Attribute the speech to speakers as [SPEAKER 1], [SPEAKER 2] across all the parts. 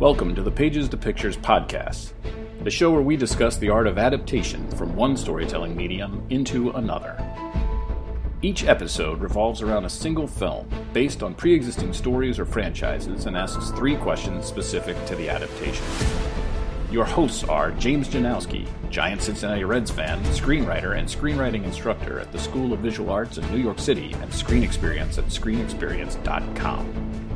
[SPEAKER 1] Welcome to the Pages to Pictures podcast, the show where we discuss the art of adaptation from one storytelling medium into another. Each episode revolves around a single film based on pre existing stories or franchises and asks three questions specific to the adaptation. Your hosts are James Janowski, giant Cincinnati Reds fan, screenwriter, and screenwriting instructor at the School of Visual Arts in New York City and Screen Experience at screenexperience.com.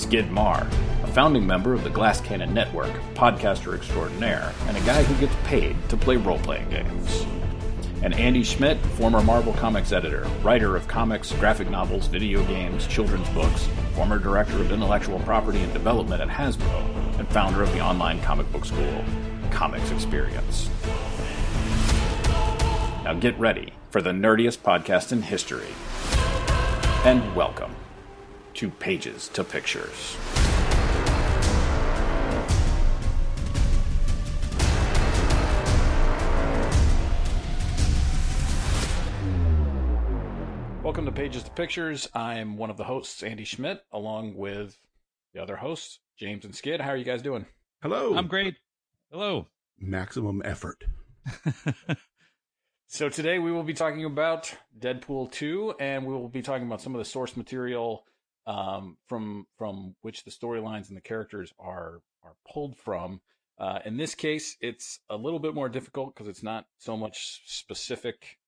[SPEAKER 1] Skid Marr, a founding member of the Glass Cannon Network, podcaster extraordinaire, and a guy who gets paid to play role playing games. And Andy Schmidt, former Marvel Comics editor, writer of comics, graphic novels, video games, children's books, former director of intellectual property and development at Hasbro, and founder of the online comic book school, Comics Experience. Now get ready for the nerdiest podcast in history. And welcome to Pages to Pictures. Welcome to Pages to Pictures. I'm one of the hosts, Andy Schmidt, along with the other hosts, James and Skid. How are you guys doing?
[SPEAKER 2] Hello.
[SPEAKER 3] I'm great. Hello.
[SPEAKER 2] Maximum effort.
[SPEAKER 1] So today we will be talking about Deadpool 2, and we will be talking about some of the source material um, from from which the storylines and the characters are are pulled from. Uh, in this case, it's a little bit more difficult because it's not so much specific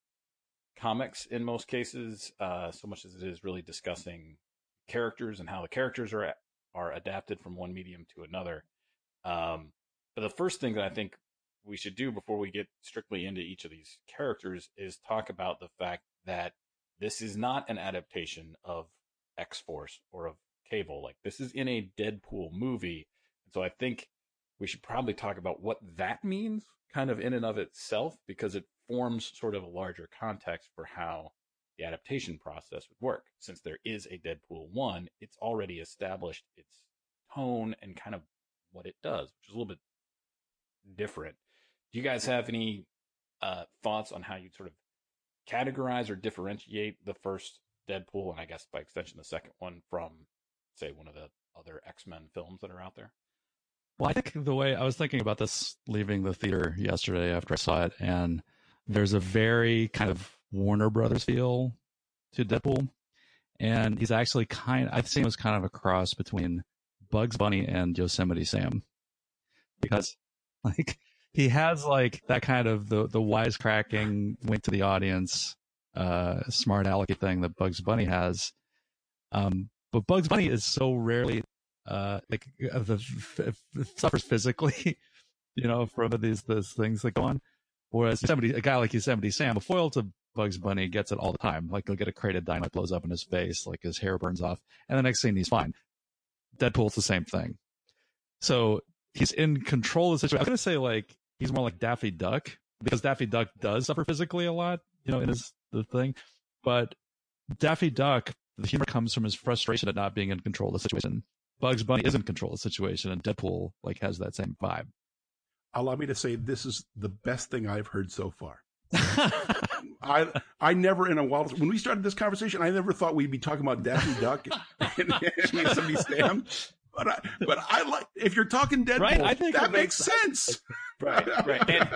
[SPEAKER 1] comics in most cases, uh, so much as it is really discussing characters and how the characters are are adapted from one medium to another. Um, but the first thing that I think we should do before we get strictly into each of these characters is talk about the fact that this is not an adaptation of X Force or of Cable. Like this is in a Deadpool movie. And so I think we should probably talk about what that means kind of in and of itself because it forms sort of a larger context for how the adaptation process would work. Since there is a Deadpool 1, it's already established its tone and kind of what it does, which is a little bit different. Do you guys have any uh, thoughts on how you sort of categorize or differentiate the first Deadpool and I guess by extension the second one from say one of the other X-Men films that are out there?
[SPEAKER 3] Well, I think the way I was thinking about this leaving the theater yesterday after I saw it, and there's a very kind of Warner Brothers feel to Deadpool. And he's actually kind I've seen him as kind of a cross between Bugs Bunny and Yosemite Sam. Because like he has like that kind of the the wisecracking wink to the audience, uh smart alecky thing that Bugs Bunny has. Um but Bugs Bunny is so rarely uh like uh, the f- suffers physically, you know, from these these things that go on. Whereas somebody a guy like Yosemite Sam, a foil to Bugs Bunny gets it all the time. Like he'll get a crate of dynamite blows up in his face, like his hair burns off, and the next scene he's fine. Deadpool's the same thing. So he's in control of the situation. I'm gonna say like he's more like Daffy Duck because Daffy Duck does suffer physically a lot, you know, in his the thing. But Daffy Duck, the humor comes from his frustration at not being in control of the situation. Bugs Bunny is in control of the situation, and Deadpool like has that same vibe.
[SPEAKER 2] Allow me to say this is the best thing I've heard so far. I I never in a while when we started this conversation, I never thought we'd be talking about Daffy Duck and, and somebody Sam. But I, but I like if you're talking Deadpool,
[SPEAKER 3] Right, I think
[SPEAKER 2] that makes
[SPEAKER 3] makes
[SPEAKER 2] sense.
[SPEAKER 1] Right, right. And,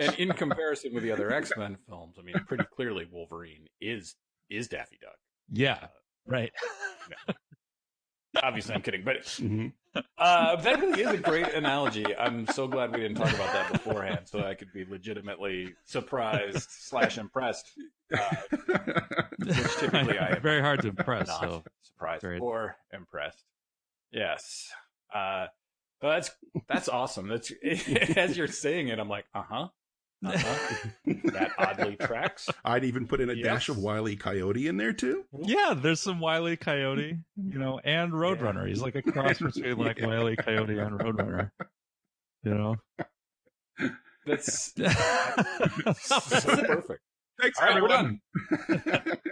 [SPEAKER 1] and in comparison with the other X-Men films, I mean, pretty clearly Wolverine is is Daffy Duck.
[SPEAKER 3] yeah, right.
[SPEAKER 1] Obviously, I'm kidding, but
[SPEAKER 2] Mhm.
[SPEAKER 1] uh, that really is a great analogy. I'm so glad we didn't talk about that beforehand, so I could be legitimately surprised slash impressed. Uh, which typically I am
[SPEAKER 3] very hard to impress. So
[SPEAKER 1] surprised
[SPEAKER 3] very-
[SPEAKER 1] or impressed. Yes. Uh, well, that's that's awesome. That's as you're saying it, I'm like, uh huh. Uh-huh. that oddly tracks.
[SPEAKER 2] I'd even put in a dash of Wile E. Coyote in there too.
[SPEAKER 3] yeah, there's some Wiley Coyote, you know, and Roadrunner. He's like a cross between like
[SPEAKER 2] Yeah.
[SPEAKER 3] Wiley Coyote and Roadrunner. You know.
[SPEAKER 1] That's so perfect.
[SPEAKER 2] Thanks,
[SPEAKER 1] All right, we're
[SPEAKER 2] everyone.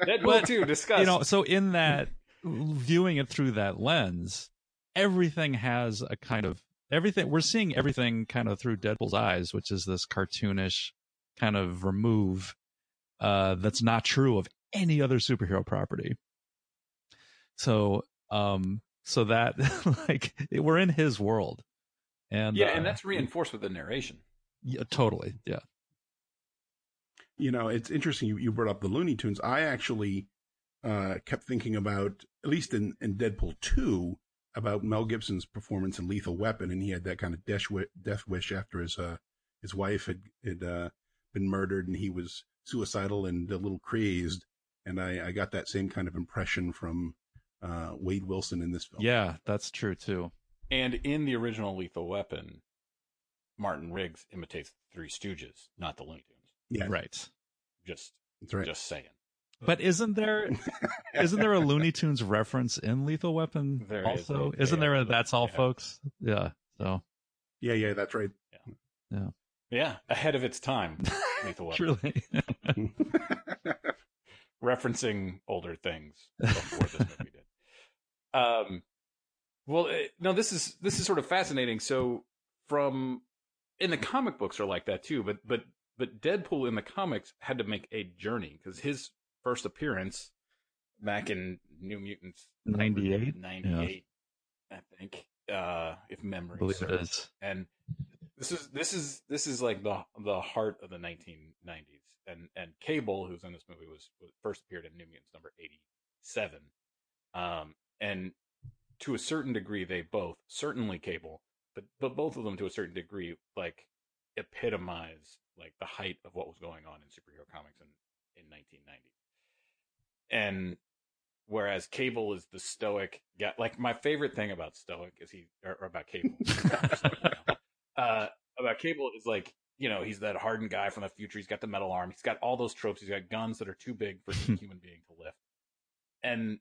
[SPEAKER 1] Deadpool
[SPEAKER 3] But,
[SPEAKER 1] two discuss.
[SPEAKER 3] you know, so in that viewing it through that lens, everything has a kind of everything we're seeing everything kind of through Deadpool's eyes, which is this cartoonish kind of remove uh, that's not true of any other superhero property. So, um, so that like we're in his world. And
[SPEAKER 1] yeah,
[SPEAKER 3] uh,
[SPEAKER 1] and that's reinforced with the narration.
[SPEAKER 3] yeah, totally. Yeah.
[SPEAKER 2] You know, it's interesting. You, you brought up the Looney Tunes. I actually uh, kept thinking about, at least in, in Deadpool 2, about Mel Gibson's performance in Lethal Weapon, and he had that kind of death wish, death wish after his uh, his wife had had uh, been murdered, and he was suicidal and a little crazed. And I, I got that same kind of impression from uh, Wade Wilson in this film.
[SPEAKER 3] Yeah, that's true too.
[SPEAKER 1] And in the original Lethal Weapon, Martin Riggs imitates Three Stooges, not the Looney Tunes.
[SPEAKER 2] yeah,
[SPEAKER 3] Right.
[SPEAKER 1] Just,
[SPEAKER 2] That's right.
[SPEAKER 1] just saying.
[SPEAKER 3] But isn't there isn't there a Looney Tunes reference in Lethal Weapon
[SPEAKER 1] There is.
[SPEAKER 3] also?
[SPEAKER 1] They-
[SPEAKER 3] Isn't
[SPEAKER 1] they
[SPEAKER 3] there a that's all
[SPEAKER 1] yeah.
[SPEAKER 3] folks? Yeah. So
[SPEAKER 2] yeah, yeah, that's right.
[SPEAKER 1] Yeah, Yeah. ahead of its time. Lethal Weapon.
[SPEAKER 3] truly.
[SPEAKER 1] referencing older things before this movie did. Um, well, it, no, this is this is sort of fascinating. So, from in the comic books are like that too, but but but Deadpool in the comics had to make a journey because his first appearance back in New Mutants
[SPEAKER 3] 98?
[SPEAKER 1] ninety eight, I think, uh, if memory
[SPEAKER 3] believe it
[SPEAKER 1] serves. and this is this is this is like the the heart of the 1990s and and cable who's in this movie was, was first appeared in new mutants number 87 um and to a certain degree they both certainly cable but but both of them to a certain degree like epitomize like the height of what was going on in superhero comics in in 1990 and whereas cable is the stoic guy like my favorite thing about stoic is he or, or about cable uh, about Cable is like, you know, he's that hardened guy from the future. He's got the metal arm. He's got all those tropes. He's got guns that are too big for any human being to lift. And,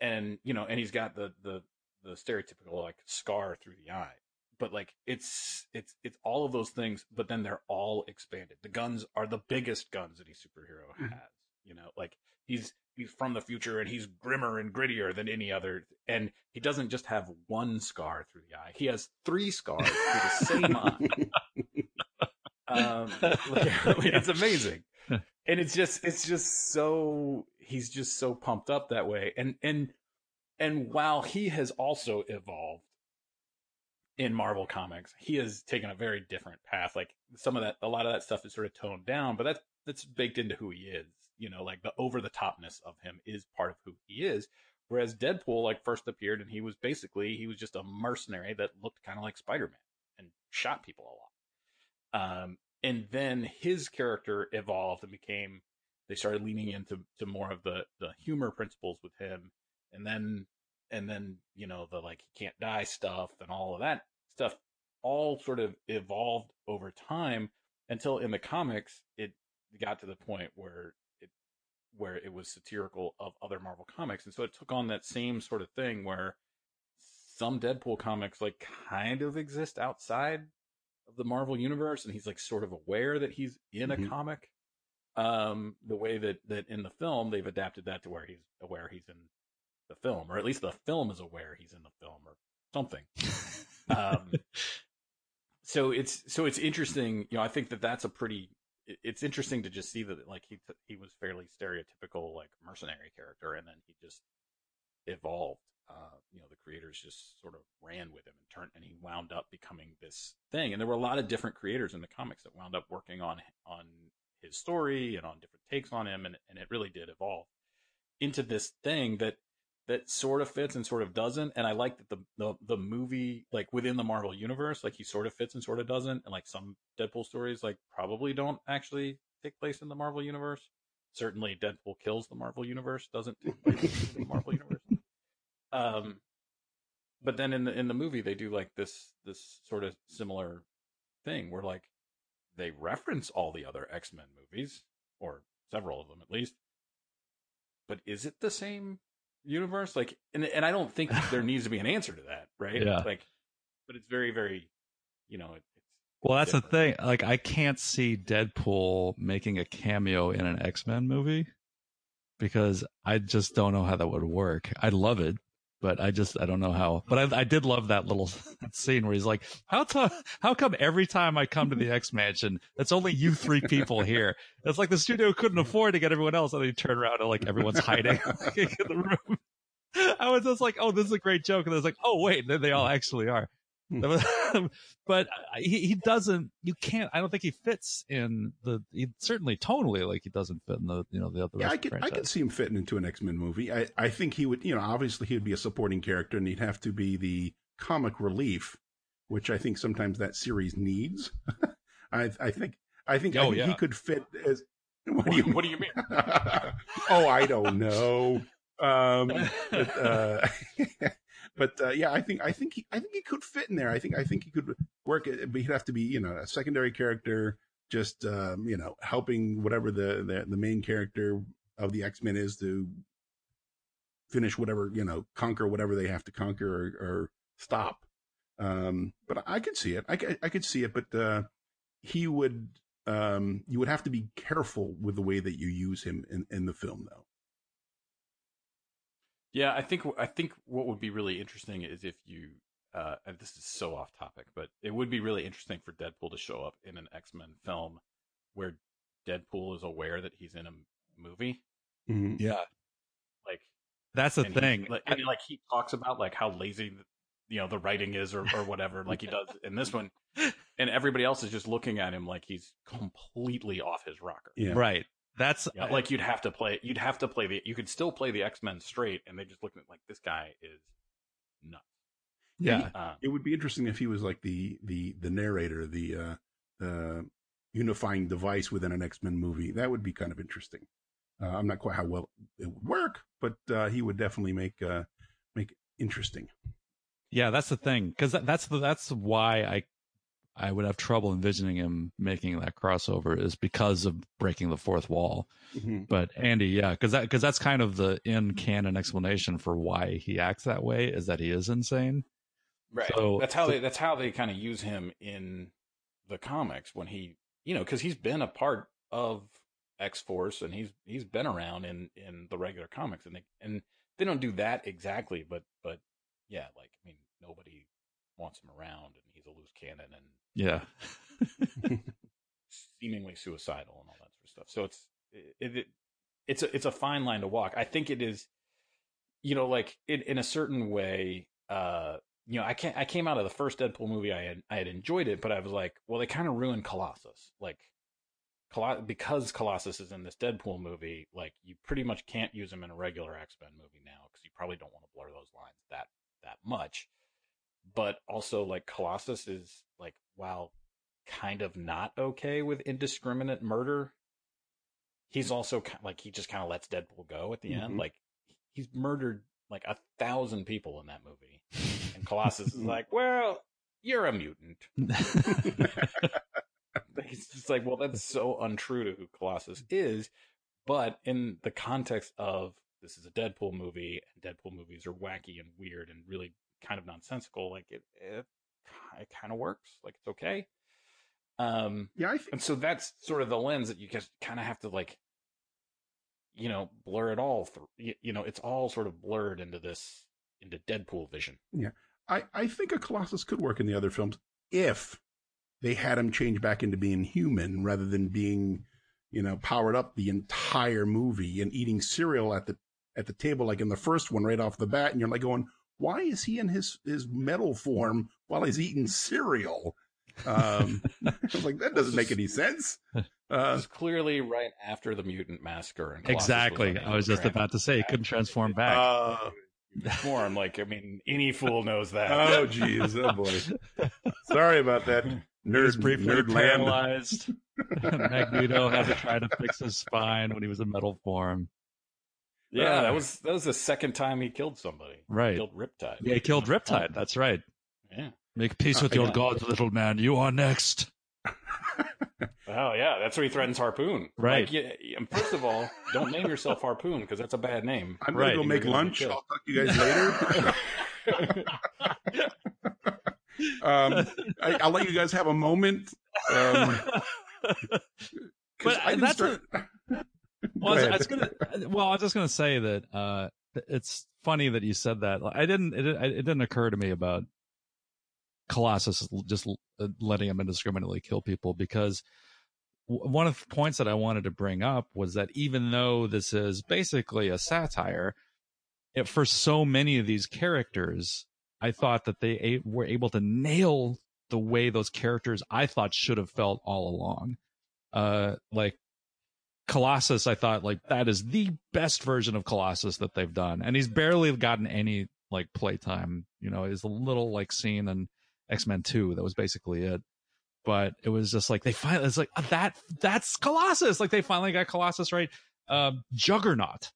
[SPEAKER 1] and, you know, and he's got the, the, the stereotypical like scar through the eye. But like, it's, it's, it's all of those things, but then they're all expanded. The guns are the biggest guns that any superhero
[SPEAKER 2] Mhm.
[SPEAKER 1] has, you know, like he's, he's from the future and he's grimmer and grittier than any other. And he doesn't just have one scar through the eye. He has three scars through the same eye. Um, it's amazing. And it's just, it's just so, he's just so pumped up that way. And, and, and while he has also evolved in Marvel comics, he has taken a very different path. Like some of that, a lot of that stuff is sort of toned down, but that's, that's baked into who he is. You know, like the over the topness of him is part of who he is. Whereas Deadpool like first appeared and he was basically, he was just a mercenary that looked kind of like Spider-Man and shot people a lot. Um, and then his character evolved and became, they started leaning into to more of the, the humor principles with him. And then, and then, you know, the like, he can't die stuff and all of that stuff all sort of evolved over time until in the comics, it got to the point where where it was satirical of other Marvel comics. And so it took on that same sort of thing where some Deadpool comics like kind of exist outside of the Marvel universe, and he's like sort of aware that he's in a
[SPEAKER 2] Mhm.
[SPEAKER 1] comic. Um, the way that that in the film they've adapted that to where he's aware he's in the film, or at least the film is aware he's in the film, or something. Um, so it's so it's interesting. You know, I think that that's a pretty. It- It's interesting to just see that like he he was fairly stereotypical like mercenary character, and then he just evolved. Uh, you know, the creators just sort of ran with him and turned, and he wound up becoming this thing. And there were a lot of different creators in the comics that wound up working on on his story and on different takes on him, and and it really did evolve into this thing that that sort of fits and sort of doesn't. And I like that the, the the movie, like within the Marvel universe, like he sort of fits and sort of doesn't. And like some Deadpool stories, like probably don't actually take place in the Marvel universe. Certainly, Deadpool kills the Marvel universe doesn't take place in the Marvel universe. Um, but then in the in the movie, they do like this this sort of similar thing where like they reference all the other X Men movies or several of them at least. But is it the same universe? Like, and and I don't think there needs to be an answer to that, right?
[SPEAKER 3] Yeah.
[SPEAKER 1] Like, but it's very very, you know, it, it's
[SPEAKER 3] Well, that's the thing. Like, I can't see Deadpool making a cameo in an X Men movie because I just don't know how that would work. I'd love it, but I just I don't know how. But I, I did love that little scene where he's like, "How to, how come every time I come to the X Mansion, it's only you three people here? It's like the studio couldn't afford to get everyone else, and then you turn around and like everyone's hiding in the room." I was just like, oh, this is a great joke, and I was like, oh wait, they, they all actually are.
[SPEAKER 2] Hmm.
[SPEAKER 3] but he he doesn't. You can't. I don't think he fits in the. He, certainly tonally, like he doesn't fit in the you know the other.
[SPEAKER 2] Yeah, I could I could see him fitting into an X Men movie. I I think he would. You know, obviously he would be a supporting character, and he'd have to be the comic relief, which I think sometimes that series needs. I I think I think,
[SPEAKER 3] Oh,
[SPEAKER 2] I think
[SPEAKER 3] yeah.
[SPEAKER 2] he could fit as. What do
[SPEAKER 1] What,
[SPEAKER 2] you
[SPEAKER 1] what do you mean?
[SPEAKER 2] oh, I don't know. Um, but uh, but uh, yeah, I think I think he, I think he could fit in there. I think I think he could work it, but he'd have to be you know a secondary character, just um, you know helping whatever the, the the main character of the X Men is to finish whatever you know conquer whatever they have to conquer or, or stop. Um, but I could see it. I could, I could see it, but uh, he would. Um, you would have to be careful with the way that you use him in, in the film, though.
[SPEAKER 1] Yeah, I think I think what would be really interesting is if you. Uh, and this is so off topic, but it would be really interesting for Deadpool to show up in an X Men film where Deadpool is aware that he's in a movie.
[SPEAKER 3] Yeah,
[SPEAKER 1] Like
[SPEAKER 3] that's the
[SPEAKER 1] and he-
[SPEAKER 3] thing.
[SPEAKER 1] like, and like he talks about like how lazy you know the writing is or, or whatever like he does in this one and everybody else is just looking at him like he's completely off his rocker
[SPEAKER 2] Yeah.
[SPEAKER 3] Right. That's
[SPEAKER 1] Yeah, like you'd have to play you'd have to play the you could still play the x-men straight and they just look at like this guy is nuts
[SPEAKER 3] yeah.
[SPEAKER 1] uh,
[SPEAKER 2] It would be interesting if he was like the the the narrator, the uh, the unifying device within an X Men movie. That would be kind of interesting. Uh, I'm not quite how well it would work, but uh, he would definitely make uh, make it interesting.
[SPEAKER 3] Yeah, that's the thing because that's the, that's why I I would have trouble envisioning him making that crossover is because of breaking the fourth wall. Mm-hmm. But Andy, yeah, because that because that's kind of the in canon explanation for why he acts that way is that he is insane.
[SPEAKER 1] right
[SPEAKER 3] So-
[SPEAKER 1] that's how
[SPEAKER 3] so-
[SPEAKER 1] they that's how they kind of use him in the comics when he you know because he's been a part of x-force and he's he's been around in in the regular comics and they and they don't do that exactly but but yeah like i mean nobody wants him around and he's a loose cannon and
[SPEAKER 3] Yeah,
[SPEAKER 1] seemingly suicidal and all that sort of stuff. So it's it, it it's a it's a fine line to walk. I think it is, you know, like in in a certain way. Uh, you know, I can't. I came out of the first Deadpool movie. I had I had enjoyed it, but I was like, well, they kind of ruined Colossus. Like, Colo- because Colossus is in this Deadpool movie, like you pretty much can't use him in a regular X Men movie now because you probably don't want to blur those lines that that much. But also, like Colossus is like, while kind of not okay with indiscriminate murder, he's also ki- like he just kind of lets Deadpool go at the end.
[SPEAKER 2] Mhm.
[SPEAKER 1] Like he's murdered like a thousand people in that movie, and Colossus is like, well, you're a mutant. He's just like, well, that's so untrue to who Colossus is. But in the context of this is a Deadpool movie, and Deadpool movies are wacky and weird and really kind of nonsensical, like it, it, it kind of works. Like it's okay. Um,
[SPEAKER 2] Yeah, think
[SPEAKER 1] and so that's sort of the lens that you just kind of have to like, you know, blur it all through. You, you know, it's all sort of blurred into this into Deadpool vision.
[SPEAKER 2] Yeah, I, I think a Colossus could work in the other films if they had him change back into being human rather than being, you know, powered up the entire movie and eating cereal at the at the table like in the first one right off the bat, and you're like going, why is he in his his metal form while he's eating cereal? Um, I was like, that doesn't make any sense.
[SPEAKER 1] It
[SPEAKER 2] Uh,
[SPEAKER 1] was clearly right after the mutant massacre. And
[SPEAKER 3] exactly.
[SPEAKER 1] unable
[SPEAKER 3] I was just about to say he couldn't transform back.
[SPEAKER 2] uh,
[SPEAKER 1] transform. Like, I mean, any fool knows that.
[SPEAKER 2] oh, geez, oh boy. Sorry about that.
[SPEAKER 3] He
[SPEAKER 2] Nerd,
[SPEAKER 3] was briefly
[SPEAKER 2] nerd land.
[SPEAKER 3] paralyzed. Magneto had to try to fix his spine when he was in metal form.
[SPEAKER 1] Yeah,
[SPEAKER 2] Uh,
[SPEAKER 1] that was that was the second time he killed somebody.
[SPEAKER 3] Right.
[SPEAKER 1] He killed Riptide.
[SPEAKER 3] Yeah, he killed Riptide. That's right.
[SPEAKER 1] Yeah.
[SPEAKER 3] Make peace
[SPEAKER 2] Uh,
[SPEAKER 3] with your
[SPEAKER 2] yeah.
[SPEAKER 3] gods, little man. You are next.
[SPEAKER 1] Oh yeah, that's where he threatens Harpoon.
[SPEAKER 3] Right.
[SPEAKER 1] Like, yeah, yeah, first of all, don't name yourself Harpoon because that's a bad name.
[SPEAKER 2] I'm
[SPEAKER 3] Right,
[SPEAKER 2] gonna go make
[SPEAKER 1] gonna
[SPEAKER 2] lunch. I'll talk to you guys later. um, I, I'll let you guys have a moment. Um, 'cause
[SPEAKER 3] But,
[SPEAKER 2] I didn't
[SPEAKER 3] that's
[SPEAKER 2] start-
[SPEAKER 3] Well,
[SPEAKER 2] Go
[SPEAKER 3] I was,
[SPEAKER 2] ahead.
[SPEAKER 3] I was gonna. Well, I was just gonna say that uh, it's funny that you said that. I didn't. It, it didn't occur to me about Colossus just letting him indiscriminately kill people because one of the points that I wanted to bring up was that even though this is basically a satire, it, for so many of these characters, I thought that they a- were able to nail the way those characters I thought should have felt all along. Uh, like Colossus, I thought like that is the best version of Colossus that they've done, and he's barely gotten any like playtime. You know, is a little like scene in X Men Two. That was basically it. But it was just like they finally. It's like that. That's Colossus. Like they finally got Colossus right. Uh, Juggernaut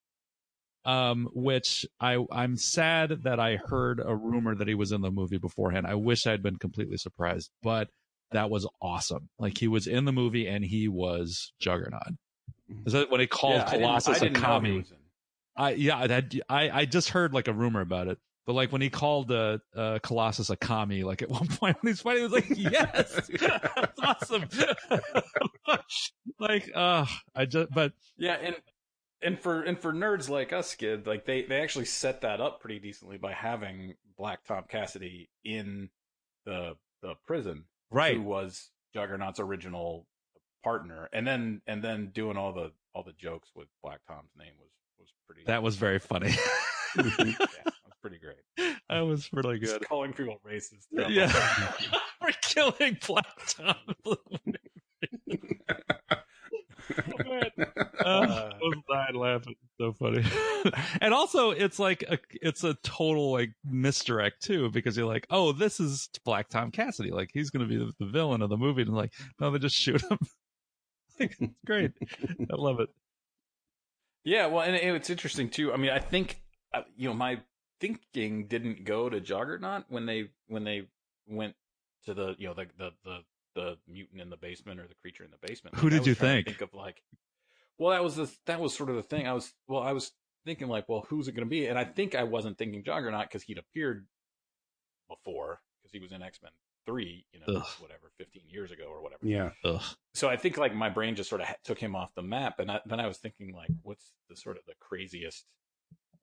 [SPEAKER 3] um, which I I'm sad that I heard a rumor that he was in the movie beforehand. I wish I'd been completely surprised, but that was awesome. Like he was in the movie and he was Juggernaut. Is that when he called
[SPEAKER 1] Yeah, I didn't-
[SPEAKER 3] Colossus
[SPEAKER 1] I didn't
[SPEAKER 3] a commie? I yeah, that I I just heard like a rumor about it. But like when he called uh, uh Colossus a commie, like at one point when he's fighting, he was like, "Yes, that's awesome." like, uh, I just, but
[SPEAKER 1] Yeah, and and for and for nerds like us, kid, like they they actually set that up pretty decently by having Black Tom Cassidy in the the prison,
[SPEAKER 3] right,
[SPEAKER 1] who was Juggernaut's original partner, and then and then doing all the all the jokes with Black Tom's name was was pretty.
[SPEAKER 3] that was very funny.
[SPEAKER 1] yeah, that was pretty great.
[SPEAKER 3] that was really
[SPEAKER 1] Just
[SPEAKER 3] good.
[SPEAKER 1] calling people racist. throughout
[SPEAKER 3] Yeah, we're killing Black Tom. Oh, man. Uh, I was dying laughing. So funny. and also, it's like a, it's a total like misdirect too, because you're like, oh, this is Black Tom Cassidy. Like he's going to be the, the villain of the movie, and like, no, they just shoot him. It's great. I love it.
[SPEAKER 1] Yeah, well, and it, it's interesting too. I mean, I think uh, you know my thinking didn't go to Juggernaut when they when they went to the you know the the the, the mutant in the basement or the creature in the basement.
[SPEAKER 3] Who
[SPEAKER 1] Like, I
[SPEAKER 3] did you think?
[SPEAKER 1] Think of like, well, that was the that was sort of the thing. I was well, I was thinking like, well, who's it going to be? And I think I wasn't thinking Juggernaut because he'd appeared before because he was in X Men three, you know,
[SPEAKER 3] Ugh.
[SPEAKER 1] whatever, fifteen years ago or whatever
[SPEAKER 2] yeah.
[SPEAKER 3] Ugh.
[SPEAKER 1] so I think like my brain just sort of took him off the map, and I, then I was thinking like, what's the sort of the craziest,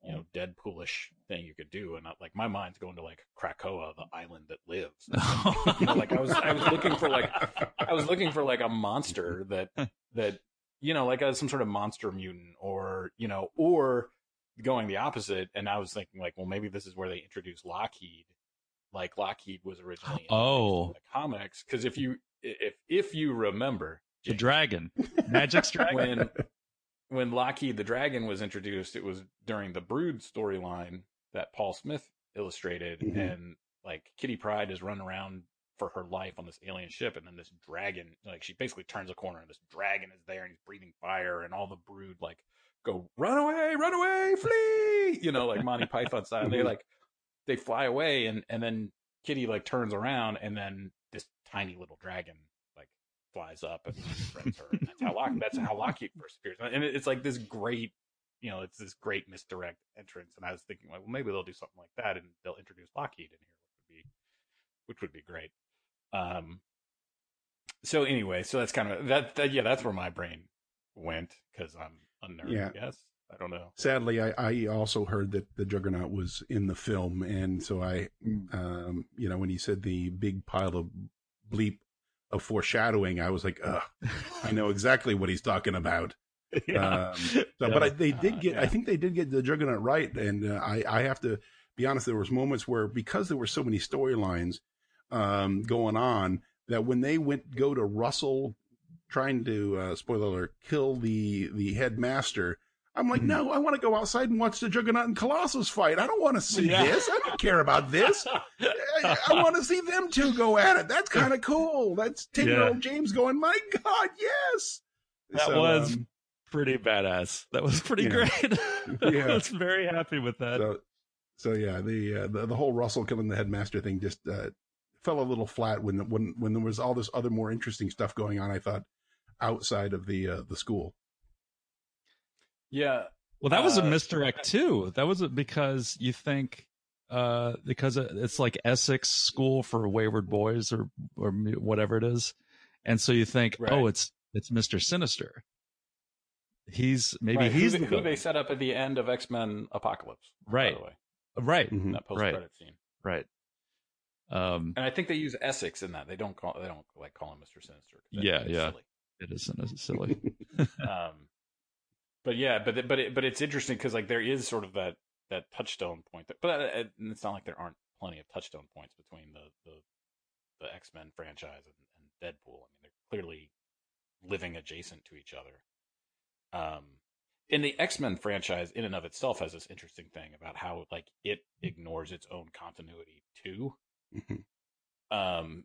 [SPEAKER 1] you know, Deadpoolish thing you could do, and I, like my mind's going to like Krakoa, the island that lives. you know, like I was I was looking for like I was looking for like a monster that that you know like a, some sort of monster mutant or you know or going the opposite, and I was thinking like, well, maybe this is where they introduce Lockheed. Like Lockheed was originally in the-
[SPEAKER 3] Oh.
[SPEAKER 1] the comics because if you if if you remember
[SPEAKER 3] the dragon, Magic's dragon.
[SPEAKER 1] when when Lockheed the Dragon was introduced, it was during the Brood storyline that Paul Smith illustrated,
[SPEAKER 2] Mhm.
[SPEAKER 1] and like Kitty Pryde is running around for her life on this alien ship, and then this dragon, like she basically turns a corner, and this dragon is there, and he's breathing fire, and all the Brood like go run away, run away, flee, you know, like Monty Python style. They
[SPEAKER 2] Mhm.
[SPEAKER 1] like they fly away, and and then Kitty like turns around, and then this tiny little dragon like flies up and threatens her. And that's how Lock, that's how Lockheed first appears. And it's like this great, you know, it's this great misdirect entrance. And I was thinking, like, well, maybe they'll do something like that, and they'll introduce Lockheed in here, which would be, which would be great. Um. So anyway, so that's kind of that. that yeah, that's where my brain went because I'm a nerd.
[SPEAKER 2] Yeah.
[SPEAKER 1] I guess I don't know.
[SPEAKER 2] Sadly, I, I also heard that the Juggernaut was in the film, and so I, um, you know, when he said the big pile of bleep of foreshadowing, I was like, Ugh, I know exactly what he's talking about. Um, so, But I, they did
[SPEAKER 1] Uh,
[SPEAKER 2] get, I think they did get the Juggernaut right, and uh, I, I have to be honest. There was moments where because there were so many storylines um, going on that when they went go to Russell trying to uh, spoiler alert kill the the headmaster. I'm like,
[SPEAKER 3] Mhm.
[SPEAKER 2] no, I want to go outside and watch the Juggernaut and Colossus fight. I don't want to see
[SPEAKER 3] Yeah.
[SPEAKER 2] this. I don't care about this. I, I want to see them two go at it. That's kind of cool. That's 10 year old James going, my God, yes.
[SPEAKER 3] That
[SPEAKER 2] So,
[SPEAKER 3] was
[SPEAKER 2] um,
[SPEAKER 3] pretty badass. That was pretty
[SPEAKER 2] Yeah.
[SPEAKER 3] great.
[SPEAKER 2] Yeah.
[SPEAKER 3] I was very happy with that.
[SPEAKER 2] so, so yeah, the, uh, the the whole Russell killing the headmaster thing just uh, fell a little flat when when when there was all this other more interesting stuff going on. I thought outside of the uh, the school.
[SPEAKER 1] Yeah,
[SPEAKER 3] Well, that was a
[SPEAKER 1] Uh,
[SPEAKER 3] misdirect too. That was a, because you think uh because it's like Essex School for Wayward Boys or or whatever it is, and so you think,
[SPEAKER 1] Right.
[SPEAKER 3] oh, it's it's Mister Sinister. He's maybe
[SPEAKER 1] right.
[SPEAKER 3] he's
[SPEAKER 1] who,
[SPEAKER 3] the
[SPEAKER 1] they- who they set up at the end of X Men Apocalypse,
[SPEAKER 3] Right.
[SPEAKER 1] By the way,
[SPEAKER 3] right,
[SPEAKER 1] in
[SPEAKER 2] Mhm.
[SPEAKER 1] that post
[SPEAKER 3] Right.
[SPEAKER 1] credit scene.
[SPEAKER 3] right. Um,
[SPEAKER 1] And I think they use Essex in that. They don't call they don't like call him Mister Sinister.
[SPEAKER 3] Yeah, yeah.
[SPEAKER 1] silly.
[SPEAKER 3] it isn't silly.
[SPEAKER 1] um, but yeah, but but it, but it's interesting because like there is sort of that that touchstone point. That, but uh, it's not like there aren't plenty of touchstone points between the the, the X Men franchise and, and Deadpool. I mean, they're clearly living adjacent to each other. Um, and the X Men franchise, in and of itself, has this interesting thing about how like it ignores its own continuity too.
[SPEAKER 2] Mhm.
[SPEAKER 1] Um,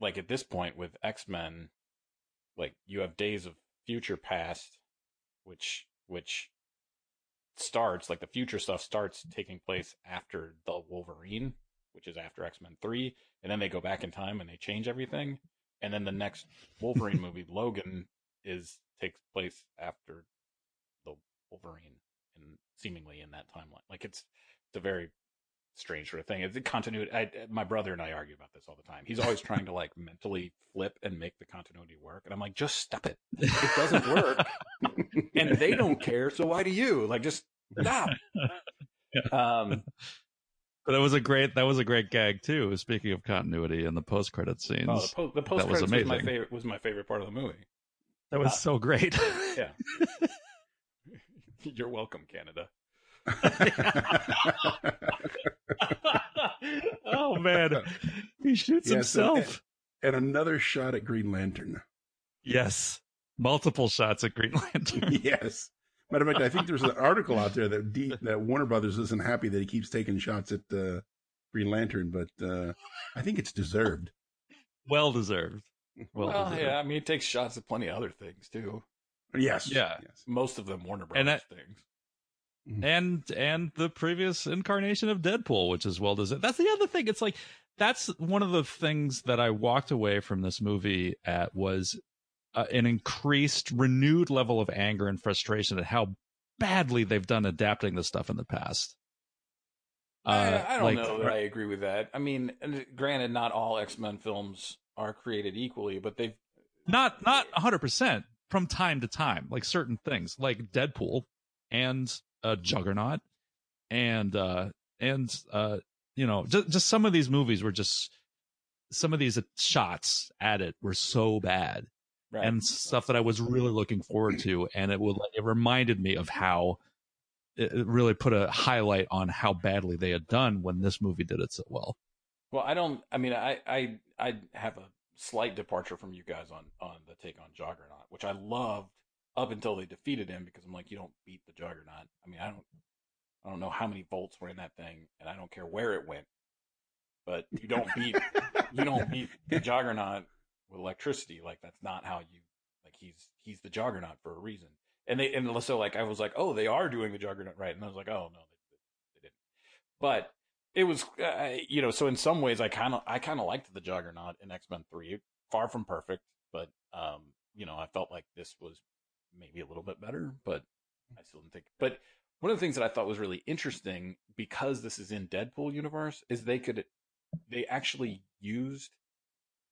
[SPEAKER 1] like at this point with X Men, like you have Days of Future Past, which which starts like the future stuff starts mm-hmm. taking place after the Wolverine, which is after X Men Three, and then they go back in time and they change everything, and then the next Wolverine movie, Logan, is takes place after the Wolverine, and seemingly in that timeline. Like it's it's a very strange sort of thing. It's continuity. I, my brother and I argue about this all the time. He's always trying to like mentally flip and make the continuity work, and I'm like, just stop it. It doesn't work, and they don't care. So why do you? Like, just stop. Um,
[SPEAKER 3] But that was a great that was a great gag too. Speaking of continuity and the post credit scenes,
[SPEAKER 1] oh, the, po- the post
[SPEAKER 3] was
[SPEAKER 1] credits was, my
[SPEAKER 3] amazing.
[SPEAKER 1] favorite. Was my favorite part of the movie.
[SPEAKER 3] that was
[SPEAKER 1] uh,
[SPEAKER 3] so great.
[SPEAKER 1] Yeah. You're welcome, Canada.
[SPEAKER 3] oh man, he shoots
[SPEAKER 2] Yeah, so-
[SPEAKER 3] himself.
[SPEAKER 2] and another shot at Green Lantern.
[SPEAKER 3] yes, multiple shots at Green Lantern.
[SPEAKER 2] yes. Matter of fact, I think there's an article out there that D, that Warner Brothers isn't happy that he keeps taking shots at uh, Green Lantern, but uh, I think it's deserved.
[SPEAKER 3] well deserved. Well,
[SPEAKER 1] Well,
[SPEAKER 3] deserved.
[SPEAKER 1] yeah. I mean, it takes shots at plenty of other things too.
[SPEAKER 2] Yes.
[SPEAKER 3] Yeah.
[SPEAKER 2] Yes.
[SPEAKER 1] Most of them Warner Brothers
[SPEAKER 3] And that-
[SPEAKER 1] things.
[SPEAKER 3] And and the previous incarnation of Deadpool, which is well deserved. That's the other thing. It's like that's one of the things that I walked away from this movie at was uh, an increased, renewed level of anger and frustration at how badly they've done adapting this stuff in the past.
[SPEAKER 1] I,
[SPEAKER 3] Uh,
[SPEAKER 1] I don't
[SPEAKER 3] like-
[SPEAKER 1] know that I agree with that. I mean, granted, not all X Men films are created equally, but they've
[SPEAKER 3] not not 100% from time to time like certain things like deadpool and uh juggernaut and uh and uh you know just, just some of these movies were just some of these shots at it were so bad
[SPEAKER 1] right.
[SPEAKER 3] and stuff that i was really looking forward to and it would it reminded me of how it it really put a highlight on how badly they had done when this movie did it so well
[SPEAKER 1] Well, I don't. I mean, I I I have a slight departure from you guys on on the take on Juggernaut, which I loved up until they defeated him because I'm like, you don't beat the Juggernaut. I mean, I don't I don't know how many volts were in that thing, and I don't care where it went, but you don't beat you don't beat the Juggernaut with electricity. Like that's not how you like. He's he's the Juggernaut for a reason. And they and so like I was like, oh, they are doing the Juggernaut right, and I was like, oh no, they, they didn't. But it was uh, you know so in some ways i kind of i kind of liked the juggernaut in x-men 3 far from perfect but um you know i felt like this was maybe a little bit better but hmm. i still didn't think but one of the things that i thought was really interesting because this is in deadpool universe is they could they actually used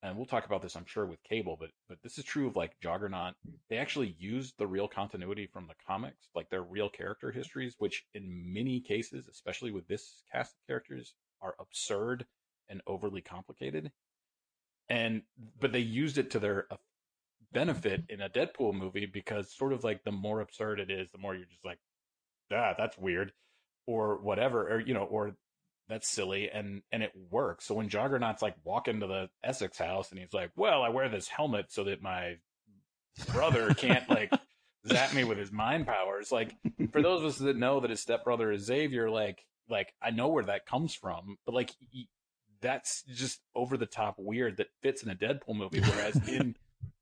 [SPEAKER 1] and we'll talk about this i'm sure with cable but but this is true of like juggernaut. They actually used the real continuity from the comics like their real character histories which in many cases especially with this cast of characters are absurd and overly complicated. And but they used it to their benefit in a deadpool movie because sort of like the more absurd it is the more you're just like ah that's weird or whatever or you know or that's silly and and it works. So when juggernaut's like walk into the essex house and he's like well i wear this helmet so that my brother can't like zap me with his mind powers like for those of us that know that his stepbrother is xavier like like i know where that comes from but like y- that's just over the top weird that fits in a deadpool movie whereas in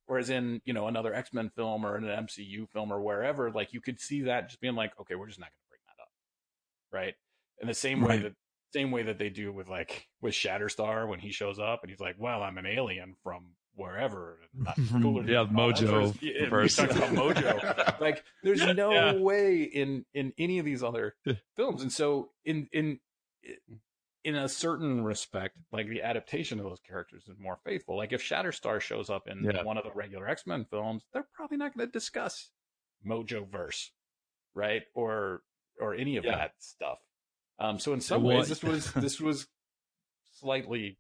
[SPEAKER 1] whereas in you know another x-men film or in an mcu film or wherever like you could see that just being like okay we're just not going to bring that up right in the same way that same way that they do with like with Shatterstar when he shows up and he's like, "Well, I'm an alien from wherever." Not cooler
[SPEAKER 3] yeah,
[SPEAKER 1] all that sort of-
[SPEAKER 3] Mojo verse.
[SPEAKER 1] talks about Mojo. Like, there's no
[SPEAKER 3] Yeah.
[SPEAKER 1] way in in any of these other films, and so in in in a certain respect, like the adaptation of those characters is more faithful. Like if Shatterstar shows up in
[SPEAKER 3] Yeah.
[SPEAKER 1] one of the regular X Men films, they're probably not going to discuss Mojo verse, right? Or or any of
[SPEAKER 3] Yeah.
[SPEAKER 1] that stuff. Um, so in some ways, this was this was slightly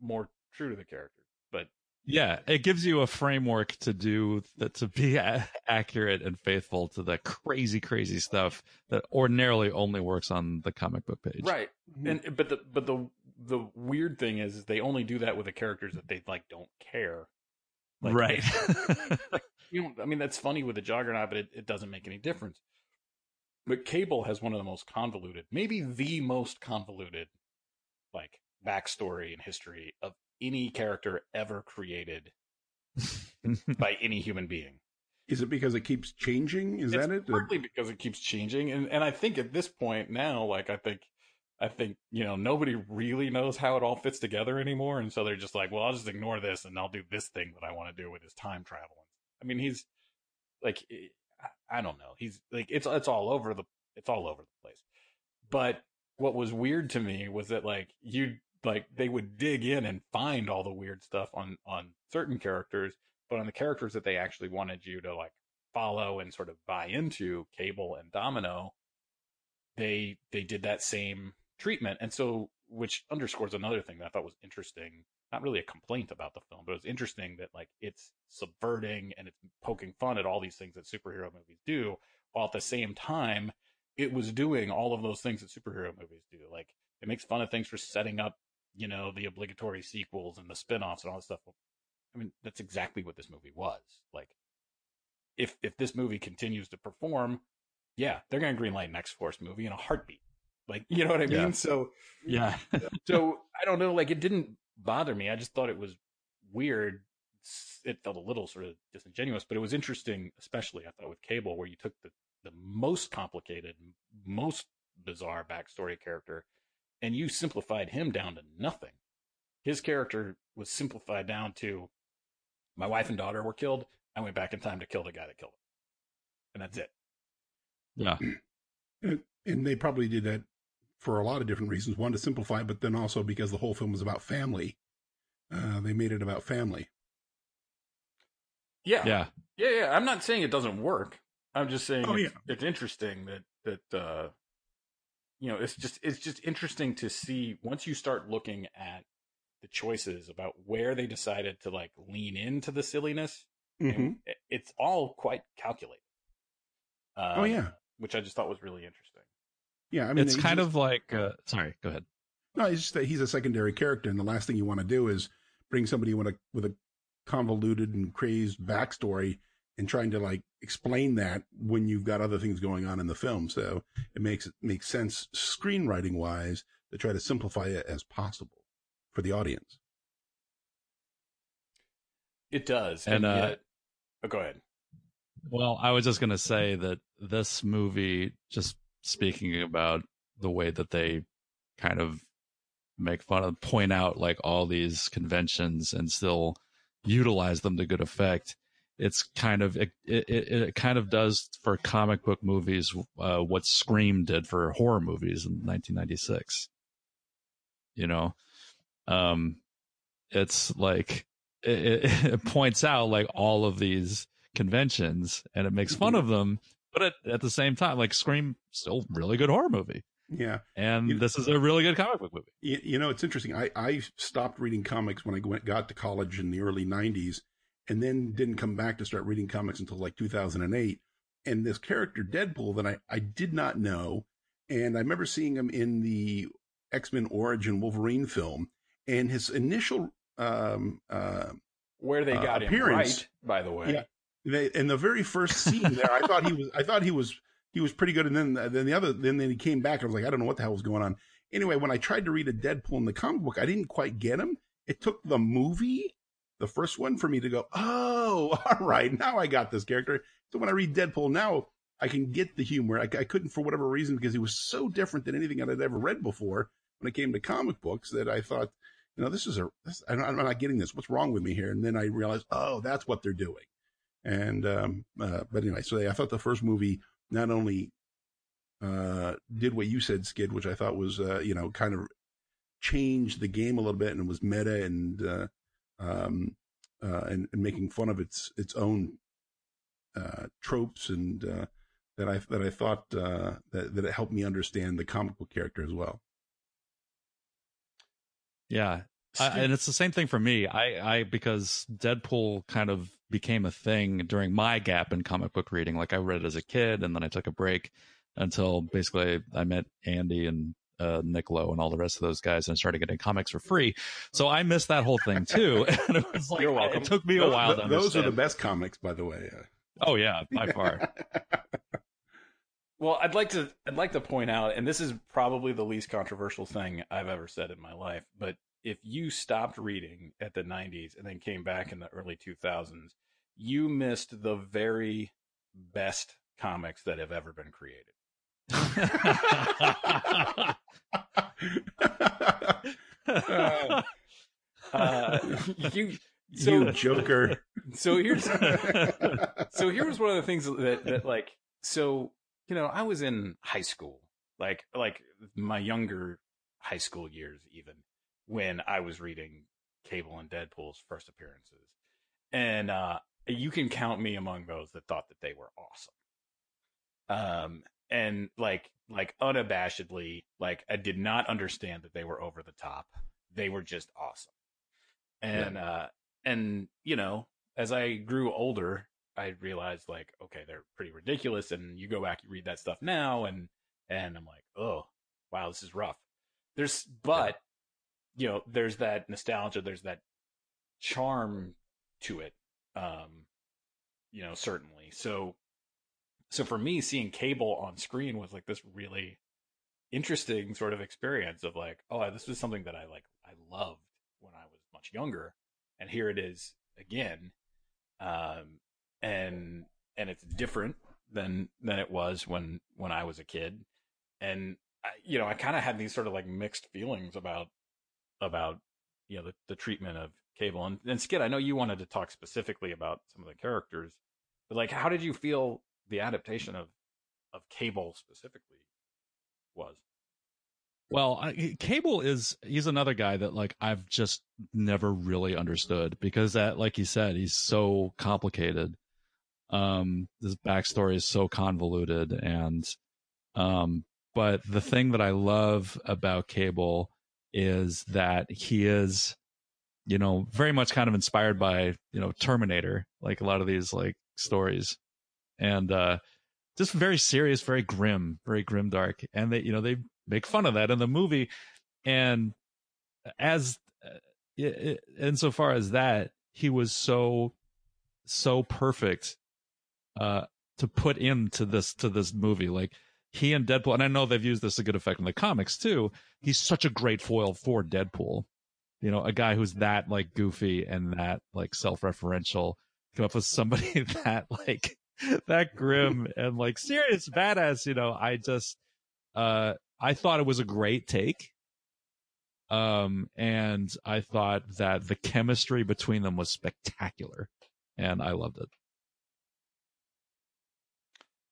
[SPEAKER 1] more true to the character, but
[SPEAKER 3] Yeah, it gives you a framework to do that to be a- accurate and faithful to the crazy, crazy stuff that ordinarily only works on the comic book page.
[SPEAKER 1] Right. Mm-hmm. And but the but the the weird thing is, is they only do that with the characters that they like don't care. Like,
[SPEAKER 3] right.
[SPEAKER 1] You know, I mean that's funny with the Juggernaut, but it, it doesn't make any difference. But Cable has one of the most convoluted, maybe the most convoluted, like backstory and history of any character ever created by any human being.
[SPEAKER 2] Is it because it keeps changing? Is
[SPEAKER 1] it's
[SPEAKER 2] that it?
[SPEAKER 1] Partly because it keeps changing, and and I think at this point now, like I think, I think you know nobody really knows how it all fits together anymore, and so they're just like, well, I'll just ignore this and I'll do this thing that I want to do with his time travel. I mean, he's like, I don't know, he's like, it's it's all over the it's all over the place. But what was weird to me was that like you like they would dig in and find all the weird stuff on on certain characters but on the characters that they actually wanted you to like follow and sort of buy into cable and domino they they did that same treatment. And so which underscores another thing that i thought was interesting not really a complaint about the film but it was interesting that like it's subverting and it's poking fun at all these things that superhero movies do while at the same time it was doing all of those things that superhero movies do. Like it makes fun of things for setting up you know the obligatory sequels and the spin-offs and all this stuff I mean, that's exactly what this movie was. Like, if if this movie continues to perform, yeah, they're gonna greenlight an X Force movie in a heartbeat. Like, you know what I mean?
[SPEAKER 3] Yeah.
[SPEAKER 1] So,
[SPEAKER 3] yeah.
[SPEAKER 1] so I don't know. Like, it didn't bother me. I just thought it was weird. It felt a little sort of disingenuous, but it was interesting, especially I thought with Cable, where you took the the most complicated, most bizarre backstory character, and you simplified him down to nothing. His character was simplified down to my wife and daughter were killed. I went back in time to kill the guy that killed them. And that's it.
[SPEAKER 3] Yeah.
[SPEAKER 2] And, and they probably did that for a lot of different reasons. One, to simplify, but then also because the whole film was about family. Uh, they made it about family.
[SPEAKER 1] Yeah.
[SPEAKER 3] Yeah.
[SPEAKER 1] Yeah. Yeah. I'm not saying it doesn't work. I'm just saying
[SPEAKER 2] Oh,
[SPEAKER 1] it's, it's interesting that, that, uh, you know, it's just, it's just interesting to see once you start looking at the choices about where they decided to like lean into the silliness.
[SPEAKER 2] Mm-hmm.
[SPEAKER 1] It's all quite calculated. Um,
[SPEAKER 2] Oh yeah,
[SPEAKER 1] Which I just thought was really interesting.
[SPEAKER 2] yeah. I mean,
[SPEAKER 3] it's kind
[SPEAKER 2] just-
[SPEAKER 3] of like, uh, sorry, go ahead.
[SPEAKER 2] no. It's just that he's a secondary character, and the last thing you want to do is bring somebody with a with a convoluted and crazed backstory and trying to like explain that when you've got other things going on in the film. So it makes it makes sense screenwriting wise to try to simplify it as possible for the audience.
[SPEAKER 1] It does.
[SPEAKER 3] And, uh,
[SPEAKER 1] yet- oh, go ahead.
[SPEAKER 3] Well, I was just going to say that this movie, just speaking about the way that they kind of make fun of, point out like all these conventions and still utilize them to good effect. It's kind of, it, it, it kind of does for comic book movies, uh, what Scream did for horror movies in 1996. You know, um, it's like, it, it, points out like all of these conventions and it makes fun of them but at, at the same time like scream still really good horror movie
[SPEAKER 2] Yeah.
[SPEAKER 3] and
[SPEAKER 2] You-
[SPEAKER 3] this is a really good comic book movie
[SPEAKER 2] You, you know, it's interesting. I, I stopped reading comics when I went, got to college in the early 90s and then didn't come back to start reading comics until like 2008. And this character, Deadpool, that I, I did not know. And I remember seeing him in the X Men Origin Wolverine film. And his initial, um, uh,
[SPEAKER 1] Where they
[SPEAKER 2] uh,
[SPEAKER 1] got him
[SPEAKER 2] appearance-
[SPEAKER 1] right, by the way.
[SPEAKER 2] Yeah. they, in the very first scene there, I thought he was, I thought he was, he was pretty good. And then, then the other, then, then he came back. I was like, I don't know what the hell was going on. Anyway, when I tried to read a Deadpool in the comic book, I didn't quite get him. It took the movie, the first one, for me to go, oh, all right, now I got this character. So when I read Deadpool now, I can get the humor. I, I couldn't for whatever reason because he was so different than anything that I'd ever read before when it came to comic books that I thought, you know, this is a, this, I'm not getting this. What's wrong with me here? And then I realized, oh, that's what they're doing. And, um, uh, but anyway, so I thought the first movie not only, uh, did what you said, Skid, which I thought was, uh, you know, kind of changed the game a little bit and was meta and, uh, um, uh, and, and making fun of its, its own, uh, tropes and, uh, that I, that I thought, uh, that, that it helped me understand the comic book character as well.
[SPEAKER 3] yeah I, and it's the same thing for me. I, I because Deadpool kind of became a thing during my gap in comic book reading. Like I read it as a kid, and then I took a break until basically I met Andy and uh, Nick Lowe and all the rest of those guys and started getting comics for free. So I missed that whole thing too. and it was like,
[SPEAKER 1] You're welcome.
[SPEAKER 3] It took me a while to
[SPEAKER 2] those
[SPEAKER 3] understand.
[SPEAKER 2] are the best comics, by the way.
[SPEAKER 3] Oh yeah, by far.
[SPEAKER 1] Well, I'd like to I'd like to point out, and this is probably the least controversial thing I've ever said in my life, but if you stopped reading at the 90s and then came back in the early 2000s, you missed the very best comics that have ever been created.
[SPEAKER 2] Uh,
[SPEAKER 1] Uh, you so
[SPEAKER 2] you joker.
[SPEAKER 1] so here's so here was one of the things that that like so you know I was in high school like like my younger high school years even when I was reading Cable and Deadpool's first appearances and uh you can count me among those that thought that they were awesome um and like like unabashedly like I did not understand that they were over the top. They were just awesome. And uh and you know as i grew older i realized like okay they're pretty ridiculous and you go back you read that stuff now and and i'm like oh wow this is rough. There's but you know there's that nostalgia there's that charm to it um you know certainly. So so for me seeing cable on screen was like this really interesting sort of experience of like oh this was something that i like i loved when i was much younger and here it is again um and and it's different than than it was when when i was a kid. And I, you know i kind of had these sort of like mixed feelings about about you know the, the treatment of cable. And, and skid i know you wanted to talk specifically about some of the characters but like how did you feel the adaptation of of cable specifically was
[SPEAKER 3] Well, I, Cable is he's another guy that like I've just never really understood because that like you said he's so complicated. Um his backstory is so convoluted and um but the thing that I love about Cable is that he is you know very much kind of inspired by, you know, Terminator, like a lot of these like stories. And uh just very serious, very grim, very grim dark. And they, you know, they make fun of that in the movie. And as uh, i- insofar as that, he was so, so perfect, uh, to put into this, to this movie. Like he and Deadpool, and I know they've used this to good effect in the comics too. He's such a great foil for Deadpool. You know, a guy who's that like goofy and that like self-referential come up with somebody that like that grim and like serious badass you know i just uh i thought it was a great take um and i thought that the chemistry between them was spectacular and i loved it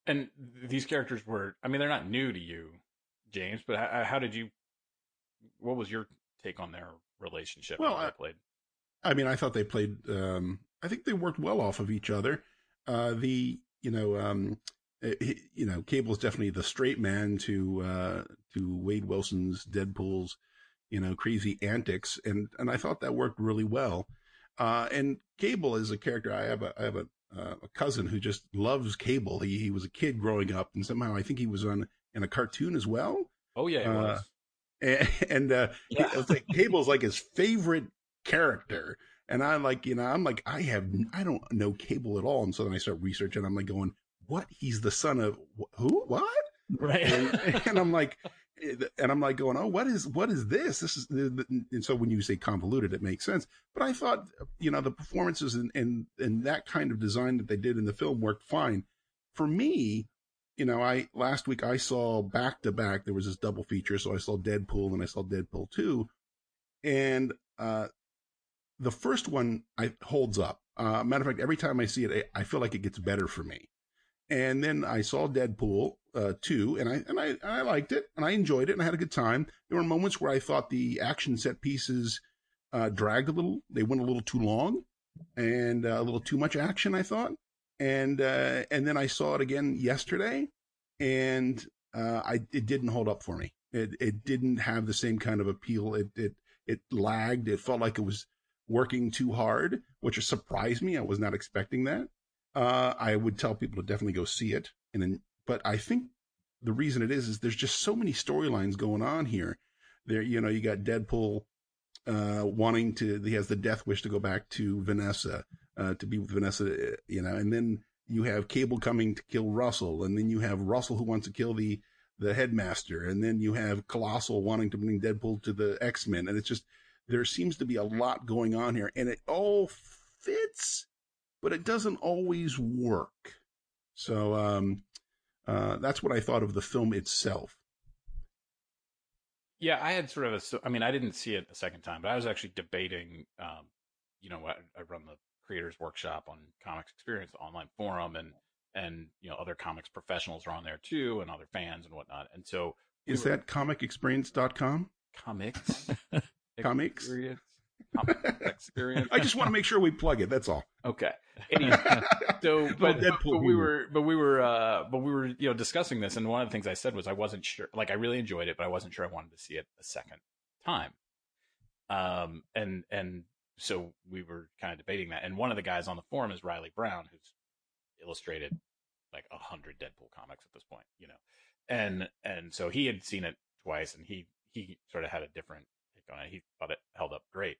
[SPEAKER 1] and these characters were i mean they're not new to you james but how, how did you what was your take on their relationship
[SPEAKER 2] Well,
[SPEAKER 1] when
[SPEAKER 2] I-
[SPEAKER 1] played
[SPEAKER 2] I mean, I thought they played. Um, I think they worked well off of each other. Uh, the you know, um, eh, he- you know, Cable's definitely the straight man to uh, to Wade Wilson's Deadpool's, you know, crazy antics, and and I thought that worked really well. Uh, and Cable is a character. I have a I have a, uh, a cousin who just loves Cable. He he was a kid growing up, and somehow I think he was on in a cartoon as well.
[SPEAKER 1] oh yeah it
[SPEAKER 2] Uh,
[SPEAKER 1] was
[SPEAKER 2] and, and uh,
[SPEAKER 1] Yeah.
[SPEAKER 2] it was like Cable's like his favorite character. And I'm like, you know, I'm like, I have, I don't know Cable at all. And so then I start researching. I'm like going, what? He's the son of wh- who? What?
[SPEAKER 3] right
[SPEAKER 2] And, and I'm like, and I'm like going, oh, what is, what is this? This is, and so when you say convoluted, it makes sense. But I thought, you know, the performances and, and, and that kind of design that they did in the film worked fine. For me, you know, I last week I saw back to back. There was this double feature, so I saw Deadpool and I saw Deadpool two, and uh, the first one I holds up. Uh, matter of fact, every time I see it, I, I feel like it gets better for me. And then I saw Deadpool uh, two, and I and I and I liked it, and I enjoyed it, and I had a good time. There were moments where I thought the action set pieces uh, dragged a little; they went a little too long, and uh, a little too much action. I thought, and uh, and then I saw it again yesterday, and uh, I it didn't hold up for me. It it didn't have the same kind of appeal. It it it lagged. It felt like it was working too hard, which surprised me. I was not expecting that. Uh, I would tell people to definitely go see it. And then, but I think the reason it is is there's just so many storylines going on here. There, you know, you got Deadpool uh, wanting to. He has the death wish to go back to Vanessa, uh, to be with Vanessa. You know, and then you have Cable coming to kill Russell, and then you have Russell who wants to kill the the headmaster, and then you have Colossus wanting to bring Deadpool to the X Men, and it's just there seems to be a lot going on here, and it all fits, but it doesn't always work. So um, uh, that's what I thought of the film itself.
[SPEAKER 1] Yeah, I had sort of a. I mean, I didn't see it a second time, but I was actually debating. Um, you know, I, I run the creators workshop on Comics Experience online forum, and and you know other comics professionals are on there too, and other fans and whatnot. And so,
[SPEAKER 2] we is were, that comicexperience.com?
[SPEAKER 1] Comics,
[SPEAKER 2] comics.
[SPEAKER 1] Experience.
[SPEAKER 2] I just want to make sure we plug it. That's all.
[SPEAKER 1] Okay. Anyway, so but, but, but, we were but we were uh but we were you know discussing this and one of the things I said was I wasn't sure like I really enjoyed it but I wasn't sure I wanted to see it a second time. Um and and so we were kind of debating that and one of the guys on the forum is Reilly Brown who's illustrated like a hundred Deadpool comics at this point, you know. And and so he had seen it twice and he he sort of had a different on it. He thought it held up great.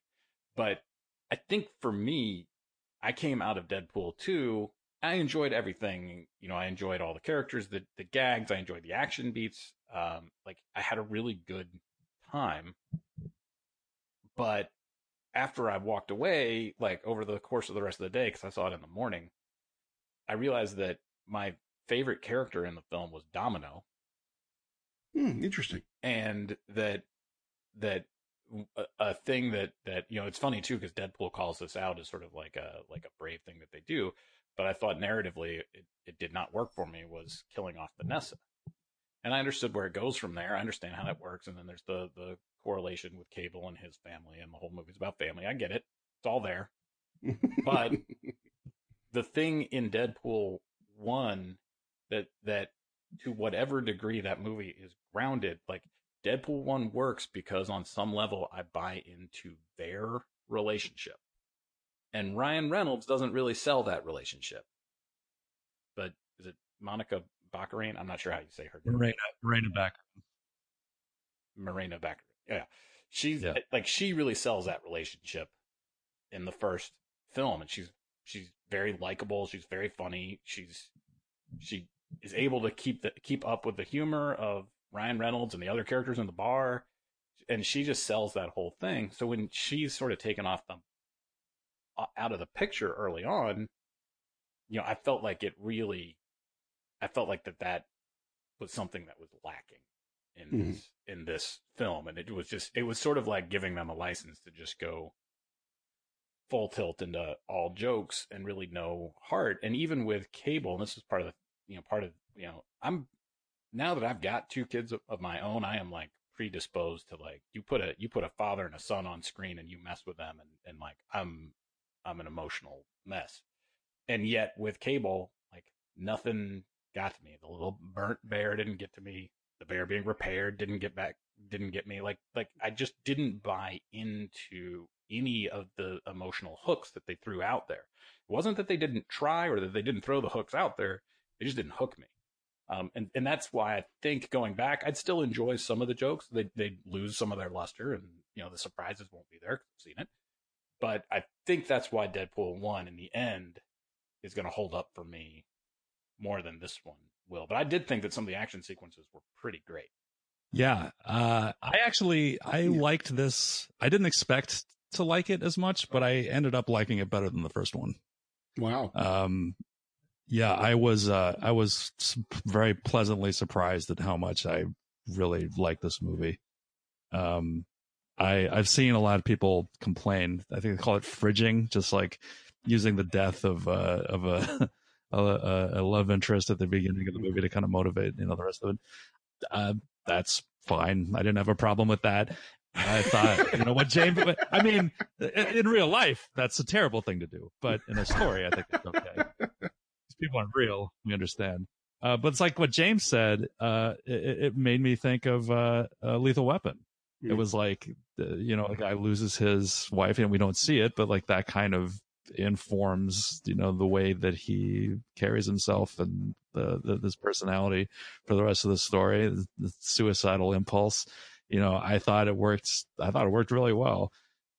[SPEAKER 1] But I think for me, I came out of Deadpool 2. I enjoyed everything. You know, I enjoyed all the characters, the, the gags. I enjoyed the action beats. Um, like I had a really good time. But after I walked away, like over the course of the rest of the day, because I saw it in the morning, I realized that my favorite character in the film was Domino.
[SPEAKER 2] Hmm, interesting.
[SPEAKER 1] And that that a, a, thing that that you know it's funny too because Deadpool calls this out as sort of like a like a brave thing that they do, but I thought narratively it, it did not work for me was killing off Vanessa, and I understood where it goes from there. I understand how that works, and then there's the the correlation with Cable and his family, and the whole movie's about family. I get it; it's all there, but the thing in Deadpool one that that to whatever degree that movie is grounded, like Deadpool 1 works because on some level I buy into their relationship. And Ryan Reynolds doesn't really sell that relationship. But is it Monica Baccarin? I'm not sure how you say her
[SPEAKER 3] name. Marina, Morena Baccarin.
[SPEAKER 1] Morena Baccarin. Yeah. She's yeah. like she really sells that relationship in the first film and she's she's very likable, she's very funny, she's she is able to keep the keep up with the humor of Ryan Reynolds and the other characters in the bar, and she just sells that whole thing. So when she's sort of taken off the uh, out of the picture early on, you know, I felt like it really, I felt like that that was something that was lacking in mm-hmm. this in this film, and it was just it was sort of like giving them a license to just go full tilt into all jokes and really no heart. And even with cable, and this is part of the you know part of you know I'm now that I've got two kids of my own, I am like predisposed to like you put a you put a father and a son on screen and you mess with them and and like I'm I'm an emotional mess. And yet with cable, like nothing got to me. The little burnt bear didn't get to me. The bear being repaired didn't get back didn't get me. Like like I just didn't buy into any of the emotional hooks that they threw out there. It wasn't that they didn't try or that they didn't throw the hooks out there. They just didn't hook me. Um, and, and that's why I think going back, I'd still enjoy some of the jokes. They, they lose some of their luster and, you know, the surprises won't be there. I've seen it. But I think that's why Deadpool 1 in the end is going to hold up for me more than this one will. But I did think that some of the action sequences were pretty great.
[SPEAKER 3] Yeah. Uh, I actually, I yeah. liked this. I didn't expect to like it as much, but I ended up liking it better than the first one.
[SPEAKER 2] Wow.
[SPEAKER 3] Um, yeah, I was uh, I was very pleasantly surprised at how much I really like this movie. Um, I I've seen a lot of people complain. I think they call it fridging, just like using the death of uh, of a, a, a love interest at the beginning of the movie to kind of motivate you know the rest of it. Uh, that's fine. I didn't have a problem with that. I thought, you know, what James, I mean, in real life, that's a terrible thing to do, but in a story, I think it's okay people aren't real. We understand. Uh, but it's like what James said. Uh, it, it, made me think of uh, Lethal Weapon. Mm. It was like you know, a guy loses his wife and we don't see it, but like that kind of informs, you know, the way that he carries himself and the, the this personality for the rest of the story, the, the suicidal impulse. You know, I thought it worked. I thought it worked really well.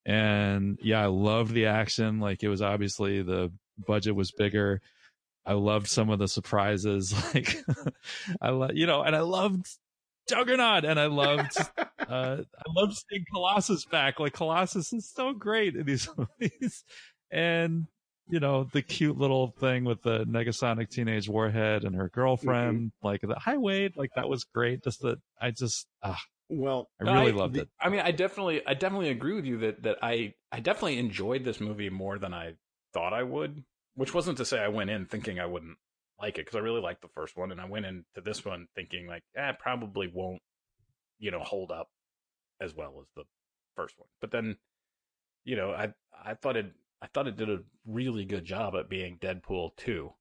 [SPEAKER 3] And yeah, I loved the action. Like it was obviously the budget was bigger. I loved some of the surprises. Like I love, you know, and I loved Juggernaut, and I loved, uh, I loved seeing Colossus back. Like Colossus is so great in these movies, and you know the cute little thing with the Negasonic teenage warhead and her girlfriend, mm-hmm. like the Hi Wade, like that was great. Just that I just ah,
[SPEAKER 2] well,
[SPEAKER 3] I really I, loved
[SPEAKER 1] the,
[SPEAKER 3] it.
[SPEAKER 1] I mean, I definitely, I definitely agree with you that that I, I definitely enjoyed this movie more than I thought I would. Which wasn't to say I went in thinking I wouldn't like it because I really liked the first one, and I went into this one thinking like, eh, probably won't, you know, hold up as well as the first one. But then, you know, I I thought it I thought it did a really good job at being Deadpool two.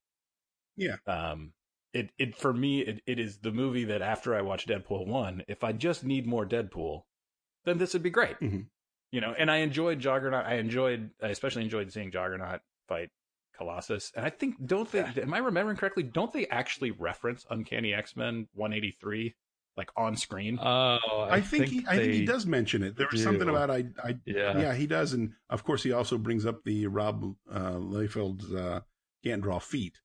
[SPEAKER 2] Yeah.
[SPEAKER 1] Um. It it for me it, it is the movie that after I watch Deadpool one, if I just need more Deadpool, then this would be great.
[SPEAKER 2] Mm-hmm.
[SPEAKER 1] You know, and I enjoyed Juggernaut. I enjoyed I especially enjoyed seeing Juggernaut fight Colossus. And I think don't they yeah. am I remembering correctly, don't they actually reference Uncanny X-Men 183 like on screen?
[SPEAKER 3] Oh,
[SPEAKER 2] I, I think, think he I think he does mention it. There was do. something about I I yeah. yeah, he does and of course he also brings up the Rob uh Liefeld's uh can't draw feet.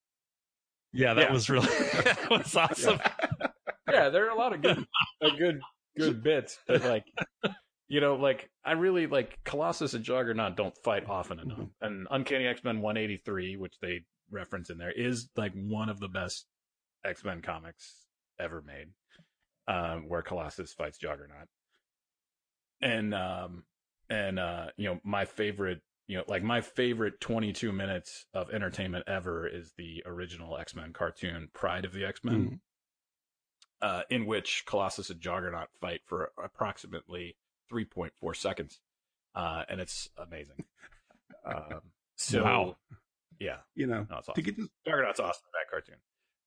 [SPEAKER 3] Yeah, that yeah. was really that was awesome.
[SPEAKER 1] Yeah. yeah, there are a lot of good good good bits, but like you know, like I really like Colossus and Juggernaut don't fight often enough. Mm-hmm. And Uncanny X Men 183, which they reference in there, is like one of the best X Men comics ever made, um, where Colossus fights Juggernaut. And um, and uh, you know, my favorite, you know, like my favorite 22 minutes of entertainment ever is the original X Men cartoon, Pride of the X Men. Mm-hmm. Uh, in which Colossus and Juggernaut fight for approximately 3.4 seconds. Uh, and it's amazing. Um, so, wow. yeah.
[SPEAKER 2] You know,
[SPEAKER 1] no, awesome.
[SPEAKER 2] to get
[SPEAKER 1] this... Juggernaut's awesome, that cartoon.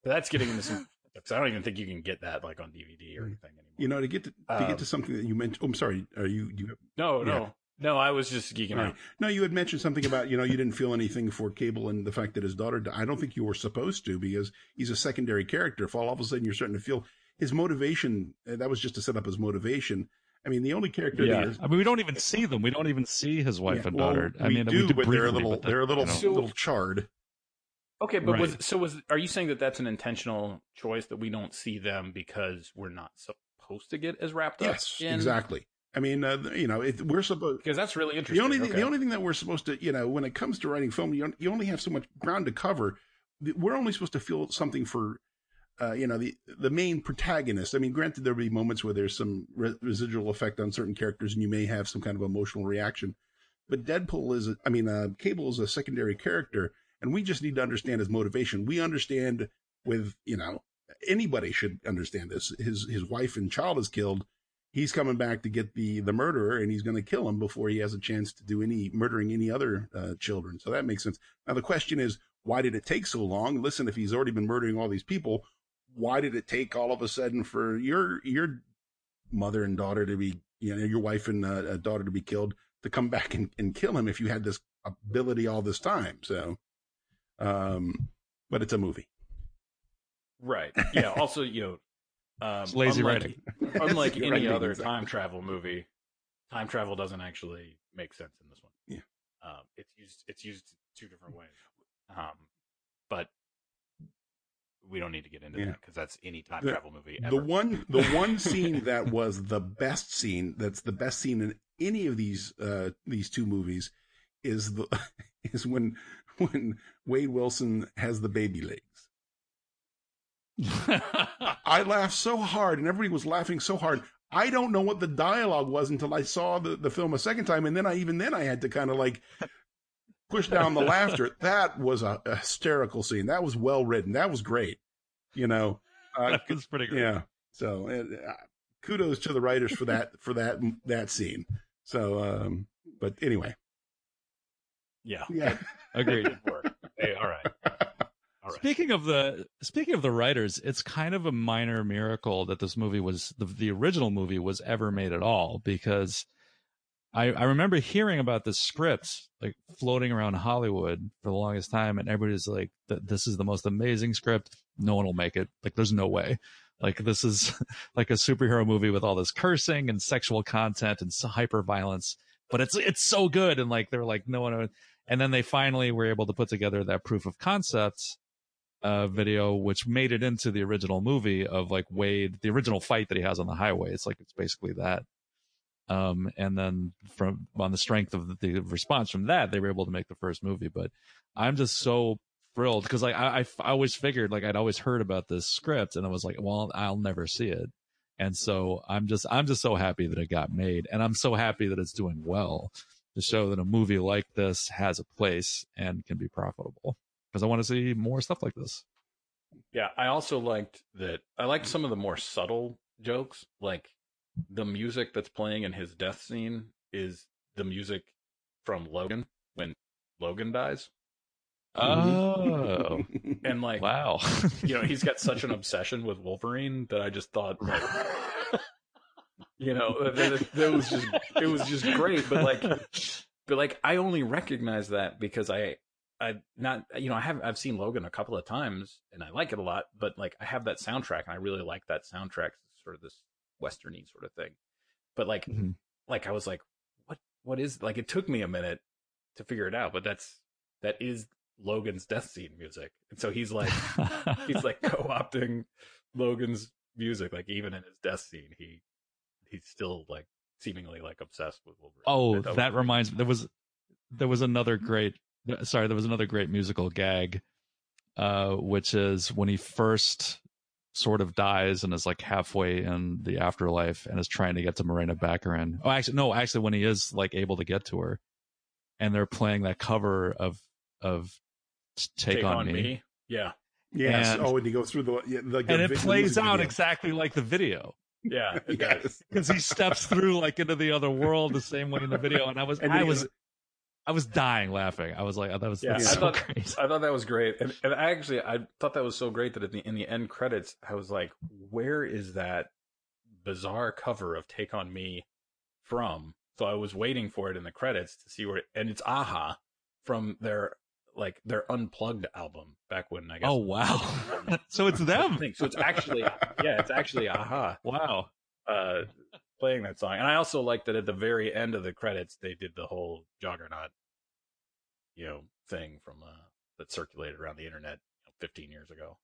[SPEAKER 1] But that's getting into some. Because I don't even think you can get that like on DVD or mm. anything anymore.
[SPEAKER 2] You know, to get to, to um, get to um, something that you mentioned. Oh, I'm sorry. Are you you?
[SPEAKER 1] No, yeah. no, no. I was just geeking right. out.
[SPEAKER 2] No, you had mentioned something about you know you didn't feel anything for Cable and the fact that his daughter. Died. I don't think you were supposed to because he's a secondary character. If all of a sudden you're starting to feel his motivation, uh, that was just to set up his motivation. I mean, the only character.
[SPEAKER 3] Yeah, I mean, we don't even see them. We don't even see his wife yeah, and daughter.
[SPEAKER 2] Well,
[SPEAKER 3] I mean,
[SPEAKER 2] do, we do but they're a little, but they're a little, you know. little charred.
[SPEAKER 1] Okay, but right. was so was are you saying that that's an intentional choice that we don't see them because we're not supposed to get as wrapped
[SPEAKER 2] up?
[SPEAKER 1] Yes,
[SPEAKER 2] in... exactly. I mean, uh, you know, it, we're supposed
[SPEAKER 1] because that's really interesting.
[SPEAKER 2] The only
[SPEAKER 1] okay.
[SPEAKER 2] thing, the only thing that we're supposed to, you know, when it comes to writing film, you you only have so much ground to cover. We're only supposed to feel something for uh, you know, the the main protagonist. I mean, granted, there'll be moments where there's some re- residual effect on certain characters, and you may have some kind of emotional reaction. But Deadpool is, I mean, uh, Cable is a secondary character, and we just need to understand his motivation. We understand with, you know, anybody should understand this. His his wife and child is killed. He's coming back to get the the murderer, and he's going to kill him before he has a chance to do any murdering any other uh, children. So that makes sense. Now the question is, why did it take so long? Listen, if he's already been murdering all these people, why did it take all of a sudden for your your mother and daughter to be you know your wife and uh, daughter to be killed to come back and, and kill him if you had this ability all this time? So um but it's a movie.
[SPEAKER 1] Right. Yeah. Also you know um,
[SPEAKER 3] it's lazy
[SPEAKER 1] unlike,
[SPEAKER 3] writing.
[SPEAKER 1] unlike any writing, other exactly. time travel movie time travel doesn't actually make sense in this one.
[SPEAKER 2] Yeah.
[SPEAKER 1] Um it's used it's used two different ways. Um but we don't need to get into yeah. that because that's any time the, travel movie. Ever.
[SPEAKER 2] The one, the one scene that was the best scene, that's the best scene in any of these uh, these two movies, is the is when when Wade Wilson has the baby legs. I laughed so hard, and everybody was laughing so hard. I don't know what the dialogue was until I saw the, the film a second time, and then I even then I had to kind of like push down the laughter. That was a, a, hysterical scene. That was well written. That was great. You know,
[SPEAKER 3] uh, that was pretty great.
[SPEAKER 2] Yeah. So uh, kudos to the writers for that for that that scene. So, um, but anyway.
[SPEAKER 1] Yeah.
[SPEAKER 2] Yeah.
[SPEAKER 1] Agreed. hey, all right.
[SPEAKER 3] All right. Speaking of the speaking of the writers, it's kind of a minor miracle that this movie was the, the original movie was ever made at all because I, I remember hearing about this script like floating around Hollywood for the longest time, and everybody's like, "This is the most amazing script. No one will make it. Like, there's no way. Like, this is like a superhero movie with all this cursing and sexual content and hyper violence, but it's it's so good." And like, they're like, "No one." And then they finally were able to put together that proof of concept uh, video, which made it into the original movie of like Wade, the original fight that he has on the highway. It's like it's basically that. Um, and then from on the strength of the, response from that, they were able to make the first movie. But I'm just so thrilled because like I, I, I always figured like I'd always heard about this script and I was like, well, I'll never see it. And so I'm just I'm just so happy that it got made, and I'm so happy that it's doing well to show that a movie like this has a place and can be profitable. Because I want to see more stuff like this.
[SPEAKER 1] Yeah, I also liked that. I liked some of the more subtle jokes, like the music that's playing in his death scene is the music from Logan when Logan dies.
[SPEAKER 3] Oh,
[SPEAKER 1] and like,
[SPEAKER 3] wow,
[SPEAKER 1] you know, he's got such an obsession with Wolverine that I just thought, like, you know, that, that was just it was just great. But like, but like, I only recognize that because I, I not, you know, I have I've seen Logan a couple of times and I like it a lot. But like, I have that soundtrack and I really like that soundtrack. It's sort of this westerny sort of thing. But like, mm-hmm. like I was like, what, what is like? It took me a minute to figure it out, but that's that is Logan's death scene music, and so he's like, he's like co-opting Logan's music, like even in his death scene, he he's still like seemingly like obsessed with Wolverine.
[SPEAKER 3] Oh, that, that reminds me. There was there was another great. Sorry, there was another great musical gag, uh, which is when he first sort of dies and is like halfway in the afterlife and is trying to get to Morena Baccarin. Oh, actually, no, actually, when he is like able to get to her, and they're playing that cover of of Take, Take on, on me. me.
[SPEAKER 1] Yeah.
[SPEAKER 2] Yes. And, oh, and he goes through the,
[SPEAKER 3] the, the and it plays out video. exactly like the video.
[SPEAKER 1] Yeah,
[SPEAKER 3] because yes. he steps through like into the other world the same way in the video, and I was, and I was, I was dying laughing. I was like, that was, yeah, I so
[SPEAKER 1] thought,
[SPEAKER 3] great.
[SPEAKER 1] I thought that was great, and, and I actually, I thought that was so great that in the in the end credits, I was like, where is that bizarre cover of "Take on Me" from? So I was waiting for it in the credits to see where, it, and it's a-ha from their like their unplugged album back when I guess.
[SPEAKER 3] Oh wow! so it's them.
[SPEAKER 1] So it's actually yeah, it's actually a-ha.
[SPEAKER 3] Wow.
[SPEAKER 1] Uh, playing that song, and I also like that at the very end of the credits they did the whole Juggernaut, you know, thing from uh, that circulated around the internet you know, 15 years ago.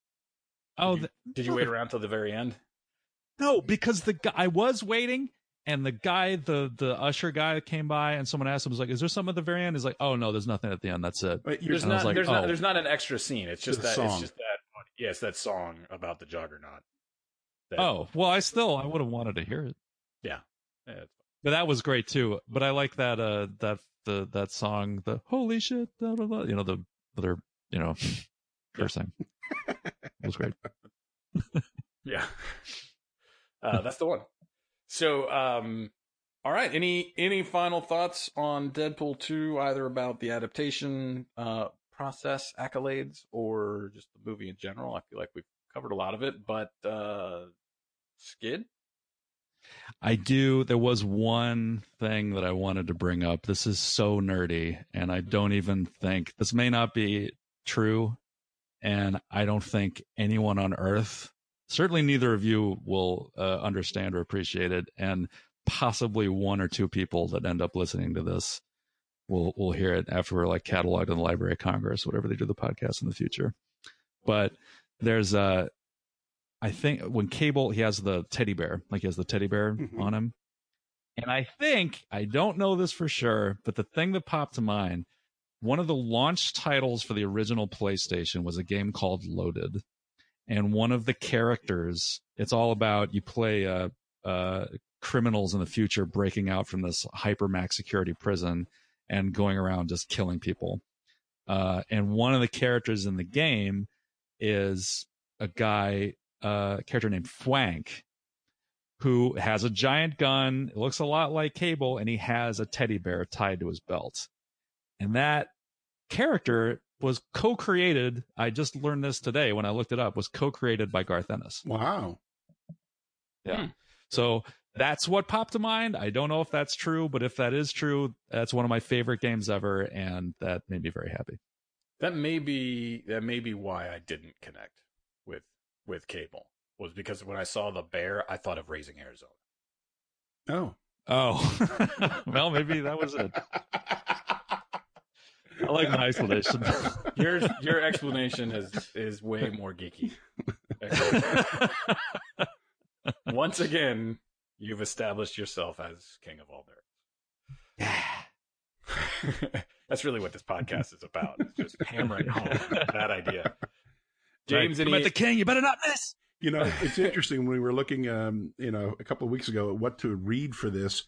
[SPEAKER 3] Did oh,
[SPEAKER 1] you,
[SPEAKER 3] the,
[SPEAKER 1] did you wait around till the very end?
[SPEAKER 3] No, because the guy I was waiting and the guy, the the usher guy came by, and someone asked him, "Was like, is there some at the very end?" He's like, "Oh no, there's nothing at the end. That's it."
[SPEAKER 1] Wait, there's not, like, there's oh. not, there's not an extra scene. It's just that, song. it's just that, yes, that song about the Juggernaut.
[SPEAKER 3] That, oh well, I still, I would have wanted to hear it.
[SPEAKER 1] Yeah,
[SPEAKER 3] yeah but that was great too. But I like that, uh, that the that song, the holy shit, blah, blah, blah, you know, the other, you know, cursing. it was great.
[SPEAKER 1] yeah, uh, that's the one. So, um, all right. Any any final thoughts on Deadpool two, either about the adaptation uh, process, accolades, or just the movie in general? I feel like we've covered a lot of it, but uh, Skid.
[SPEAKER 3] I do. There was one thing that I wanted to bring up. This is so nerdy, and I don't even think this may not be true, and I don't think anyone on Earth certainly neither of you will uh, understand or appreciate it and possibly one or two people that end up listening to this will will hear it after we're like cataloged in the library of congress whatever they do the podcast in the future but there's a i think when cable he has the teddy bear like he has the teddy bear mm-hmm. on him. And i think i don't know this for sure but the thing that popped to mind one of the launch titles for the original playstation was a game called loaded. And one of the characters it's all about you play uh, uh, criminals in the future breaking out from this hyper max security prison and going around just killing people. Uh, and one of the characters in the game is a guy uh, a character named Fwank who has a giant gun it looks a lot like cable and he has a teddy bear tied to his belt and that character was co-created. I just learned this today when I looked it up. Was co-created by Garth Ennis.
[SPEAKER 2] Wow.
[SPEAKER 3] Yeah. Hmm. So that's what popped to mind. I don't know if that's true, but if that is true, that's one of my favorite games ever, and that made me very happy.
[SPEAKER 1] That may be that may be why I didn't connect with with cable was because when I saw the bear, I thought of raising Arizona.
[SPEAKER 2] Oh.
[SPEAKER 3] Oh, well, maybe that was it. I like my explanation.
[SPEAKER 1] Your your explanation is is way more geeky. Once again, you've established yourself as king of all nerds.
[SPEAKER 3] Yeah.
[SPEAKER 1] That's really what this podcast is about. It's just hammering home that idea. James
[SPEAKER 3] right.
[SPEAKER 1] and
[SPEAKER 3] I'm the king. You better not miss.
[SPEAKER 2] You know, it's interesting when we were looking, um, you know, a couple of weeks ago at what to read for this,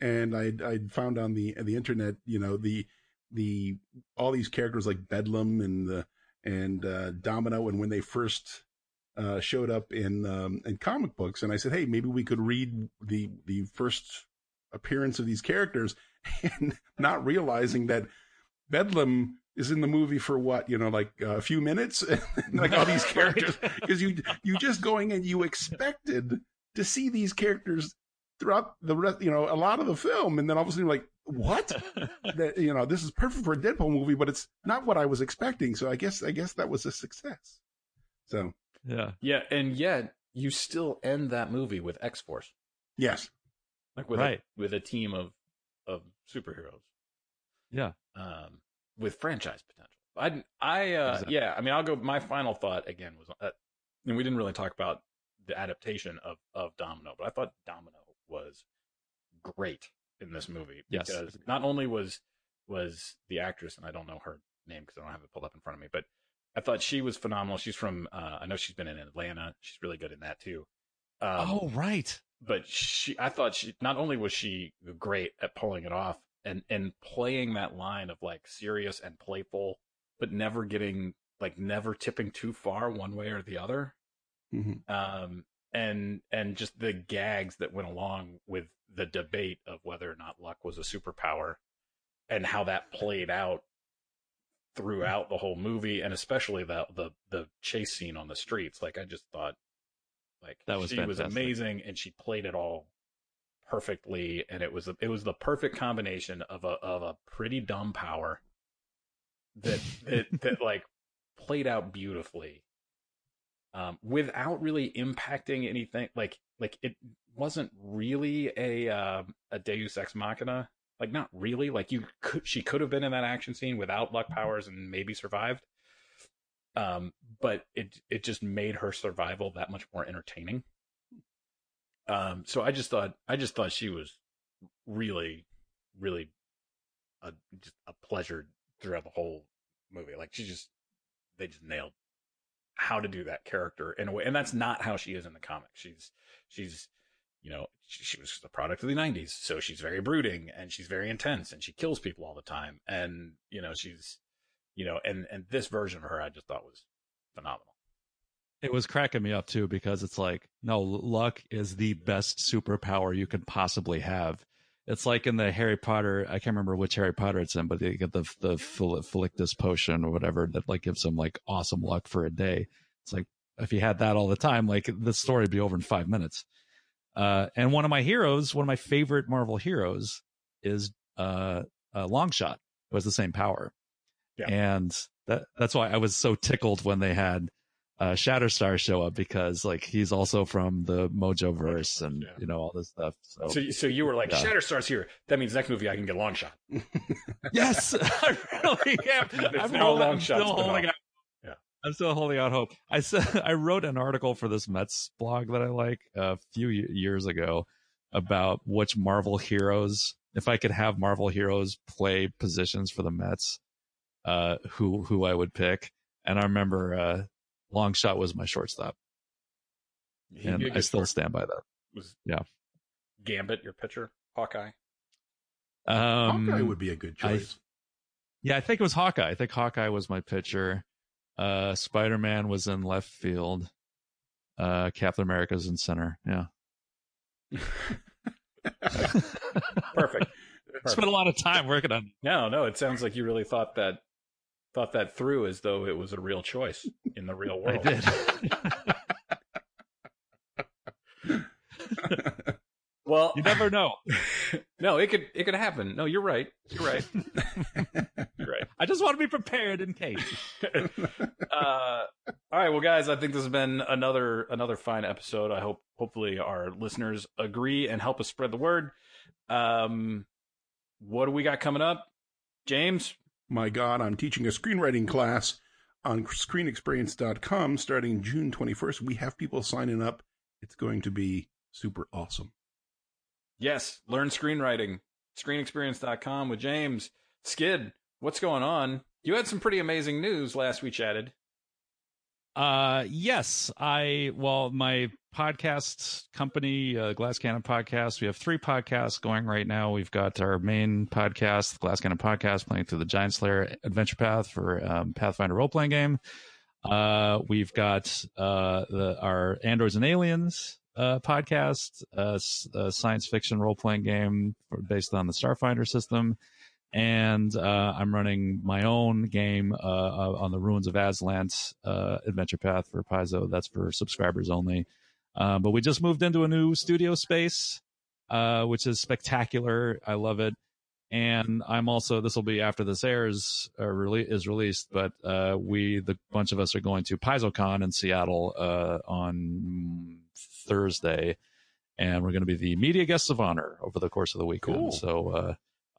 [SPEAKER 2] and I I found on the the internet, you know, the the all these characters like Bedlam and the and uh, Domino, and when they first uh, showed up in um, in comic books, and I said, hey, maybe we could read the the first appearance of these characters, and not realizing that Bedlam is in the movie for what you know, like uh, a few minutes, like all these characters, because you you just going and you expected to see these characters throughout the rest, you know, a lot of the film, and then all of a sudden you're like, what? that you know, this is perfect for a Deadpool movie, but it's not what I was expecting. So I guess I guess that was a success. So
[SPEAKER 3] yeah,
[SPEAKER 1] yeah, and yet you still end that movie with X Force,
[SPEAKER 2] yes,
[SPEAKER 1] like with
[SPEAKER 3] right.
[SPEAKER 1] a, with a team of of superheroes.
[SPEAKER 3] Yeah,
[SPEAKER 1] um, with franchise potential. I I uh, exactly. yeah, I mean, I'll go. My final thought again was, uh, and we didn't really talk about the adaptation of of Domino, but I thought Domino was great in this movie
[SPEAKER 3] yes.
[SPEAKER 1] because not only was was the actress, and I don't know her name because I don't have it pulled up in front of me, but I thought she was phenomenal. She's from, uh, I know she's been in Atlanta. She's really good in that too.
[SPEAKER 3] Um, oh, right.
[SPEAKER 1] But she, I thought she, not only was she great at pulling it off and, and playing that line of like serious and playful, but never getting, like never tipping too far one way or the other.
[SPEAKER 2] Mm-hmm.
[SPEAKER 1] Um, and, and just the gags that went along with the debate of whether or not luck was a superpower and how that played out throughout the whole movie and especially the the the chase scene on the streets like i just thought like
[SPEAKER 3] that was
[SPEAKER 1] she
[SPEAKER 3] fantastic.
[SPEAKER 1] was amazing and she played it all perfectly and it was a, it was the perfect combination of a of a pretty dumb power that that that like played out beautifully um without really impacting anything like like it wasn't really a uh, a deus ex machina like not really. Like you could, she could have been in that action scene without luck powers and maybe survived. Um, but it it just made her survival that much more entertaining. Um, so I just thought I just thought she was really, really a just a pleasure throughout the whole movie. Like she just they just nailed how to do that character in a way, and that's not how she is in the comic. She's she's you know, she, she, was the product of the 90s. So she's very brooding and she's very intense and she kills people all the time. And, you know, she's, you know, and, and this version of her I just thought was phenomenal.
[SPEAKER 3] It was cracking me up too because it's like, no, luck is the best superpower you can possibly have. It's like in the Harry Potter, I can't remember which Harry Potter it's in, but they get the the Felictus potion or whatever that like gives them like awesome luck for a day. It's like if you had that all the time, like the story would be over in five minutes. Uh, and one of my heroes, one of my favorite Marvel heroes, is uh, uh, Longshot. Who has the same power,
[SPEAKER 1] yeah.
[SPEAKER 3] and that that's why I was so tickled when they had uh, Shatterstar show up because like he's also from the Mojo verse and yeah. you know all this stuff. So,
[SPEAKER 1] so, so you were like yeah. Shatterstar's here. That means next movie I can get Longshot.
[SPEAKER 3] yes, I really am. I'm,
[SPEAKER 1] no
[SPEAKER 3] holding,
[SPEAKER 1] long
[SPEAKER 3] I'm still holding out I'm still holding out hope. I said I wrote an article for this Mets blog that I like a few years ago about which Marvel heroes, if I could have Marvel heroes play positions for the Mets, uh, who who I would pick. And I remember uh, Longshot was my shortstop, and I still stand by that.
[SPEAKER 1] Was
[SPEAKER 3] yeah,
[SPEAKER 1] Gambit your pitcher, Hawkeye.
[SPEAKER 3] Um,
[SPEAKER 2] Hawkeye would be a good choice.
[SPEAKER 3] I, yeah, I think it was Hawkeye. I think Hawkeye was my pitcher. Uh, Spider Man was in left field. Uh, Captain America's in center. Yeah.
[SPEAKER 1] Perfect. Perfect.
[SPEAKER 3] Spent a lot of time working on.
[SPEAKER 1] No, no. It sounds like you really thought that thought that through as though it was a real choice in the real world.
[SPEAKER 3] I did.
[SPEAKER 1] Well,
[SPEAKER 3] You never know.
[SPEAKER 1] no, it could it could happen. No, you're right. You're right. you're right.
[SPEAKER 3] I just want to be prepared in case.
[SPEAKER 1] uh, all right, well, guys, I think this has been another another fine episode. I hope hopefully our listeners agree and help us spread the word. Um, what do we got coming up, James?
[SPEAKER 2] My God, I'm teaching a screenwriting class on screenexperience.com starting June 21st. We have people signing up. It's going to be super awesome.
[SPEAKER 1] Yes, learn screenwriting. Screenexperience.com with James. Skid, what's going on? You had some pretty amazing news last we chatted.
[SPEAKER 3] Uh, yes, I well, my podcast company, uh, Glass Cannon Podcast. We have three podcasts going right now. We've got our main podcast, Glass Cannon Podcast, playing through the Giant Slayer Adventure Path for um, Pathfinder role playing game. Uh, we've got uh, the our Androids and Aliens uh, podcast, uh, a science fiction role playing game based on the Starfinder system and uh, I'm running my own game uh, uh, on the Ruins of Azlant uh, Adventure Path for Paizo. That's for subscribers only. Uh, but we just moved into a new studio space, uh, which is spectacular. I love it. And I'm also this will be after this airs uh, rele- is released, but uh, we the bunch of us are going to PaizoCon in Seattle uh, on Thursday, and we're going to be the media guests of honor over the course of the weekend.
[SPEAKER 1] Cool.
[SPEAKER 3] So uh,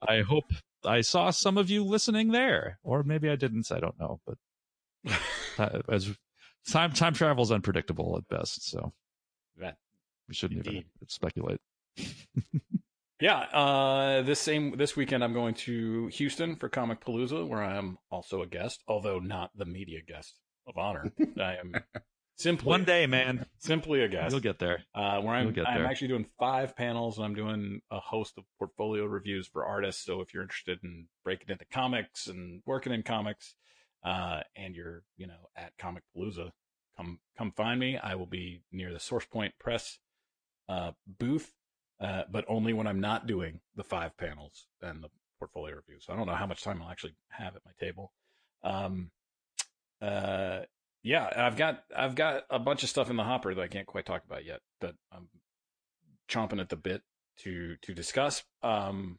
[SPEAKER 3] I hope I saw some of you listening there, or maybe I didn't. I don't know, but uh, as time time travel is unpredictable at best, so
[SPEAKER 1] That-
[SPEAKER 3] we shouldn't even speculate.
[SPEAKER 1] Yeah, uh, this same this weekend I'm going to Houston for Comic Palooza, where I am also a guest, although not the media guest of honor. I am simply
[SPEAKER 3] One day, man,
[SPEAKER 1] simply a guest.
[SPEAKER 3] you'll get there.
[SPEAKER 1] uh, where I'm,
[SPEAKER 3] get
[SPEAKER 1] I'm actually doing five panels and I'm doing a host of portfolio reviews for artists. So if you're interested in breaking into comics and working in comics, uh, and you're, you know, at Comic Palooza, come, come find me. I will be near the Source Point Press, uh, booth, uh, but only when I'm not doing the five panels and the portfolio reviews. So I don't know how much time I'll actually have at my table. Um, uh, yeah, I've got I've got a bunch of stuff in the hopper that I can't quite talk about yet that I'm chomping at the bit to to discuss. Um,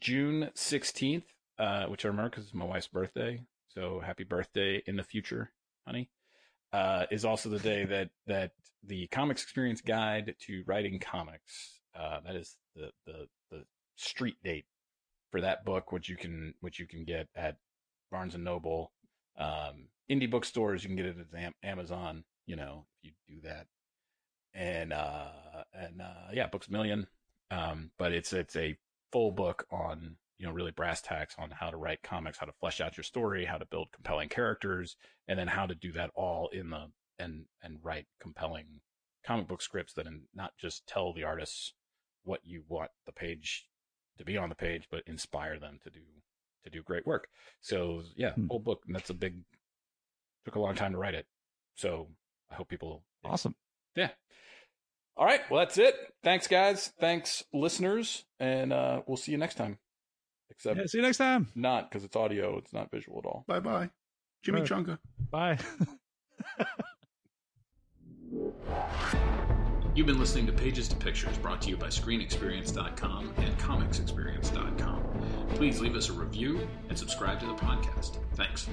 [SPEAKER 1] June sixteenth, uh, which I remember because it's my wife's birthday. So happy birthday in the future, honey. Uh, is also the day that that the comics experience guide to writing comics. Uh, that is the the the street date for that book, which you can which you can get at Barnes and Noble, um, indie bookstores. You can get it at Amazon. You know, if you do that, and uh, and uh, yeah, Books Million. Um, but it's it's a full book on you know really brass tacks on how to write comics, how to flesh out your story, how to build compelling characters, and then how to do that all in the and and write compelling comic book scripts that and not just tell the artists what you want the page to be on the page, but inspire them to do to do great work. So yeah,
[SPEAKER 3] Hmm.
[SPEAKER 1] whole book, and that's a big took a long time to write it. So I hope people
[SPEAKER 3] Awesome.
[SPEAKER 1] yeah. All right. Well, that's it. Thanks, guys. Thanks, listeners. And uh, we'll see you next time. Except
[SPEAKER 3] Yeah, see you next time.
[SPEAKER 1] not because it's audio, it's not visual at all.
[SPEAKER 2] Bye bye. Jimmy
[SPEAKER 3] Right.
[SPEAKER 2] Chunga.
[SPEAKER 3] Bye.
[SPEAKER 1] You've been listening to Pages to Pictures brought to you by ScreenExperience.com and ComicsExperience.com. Please leave us a review and subscribe to the podcast. Thanks.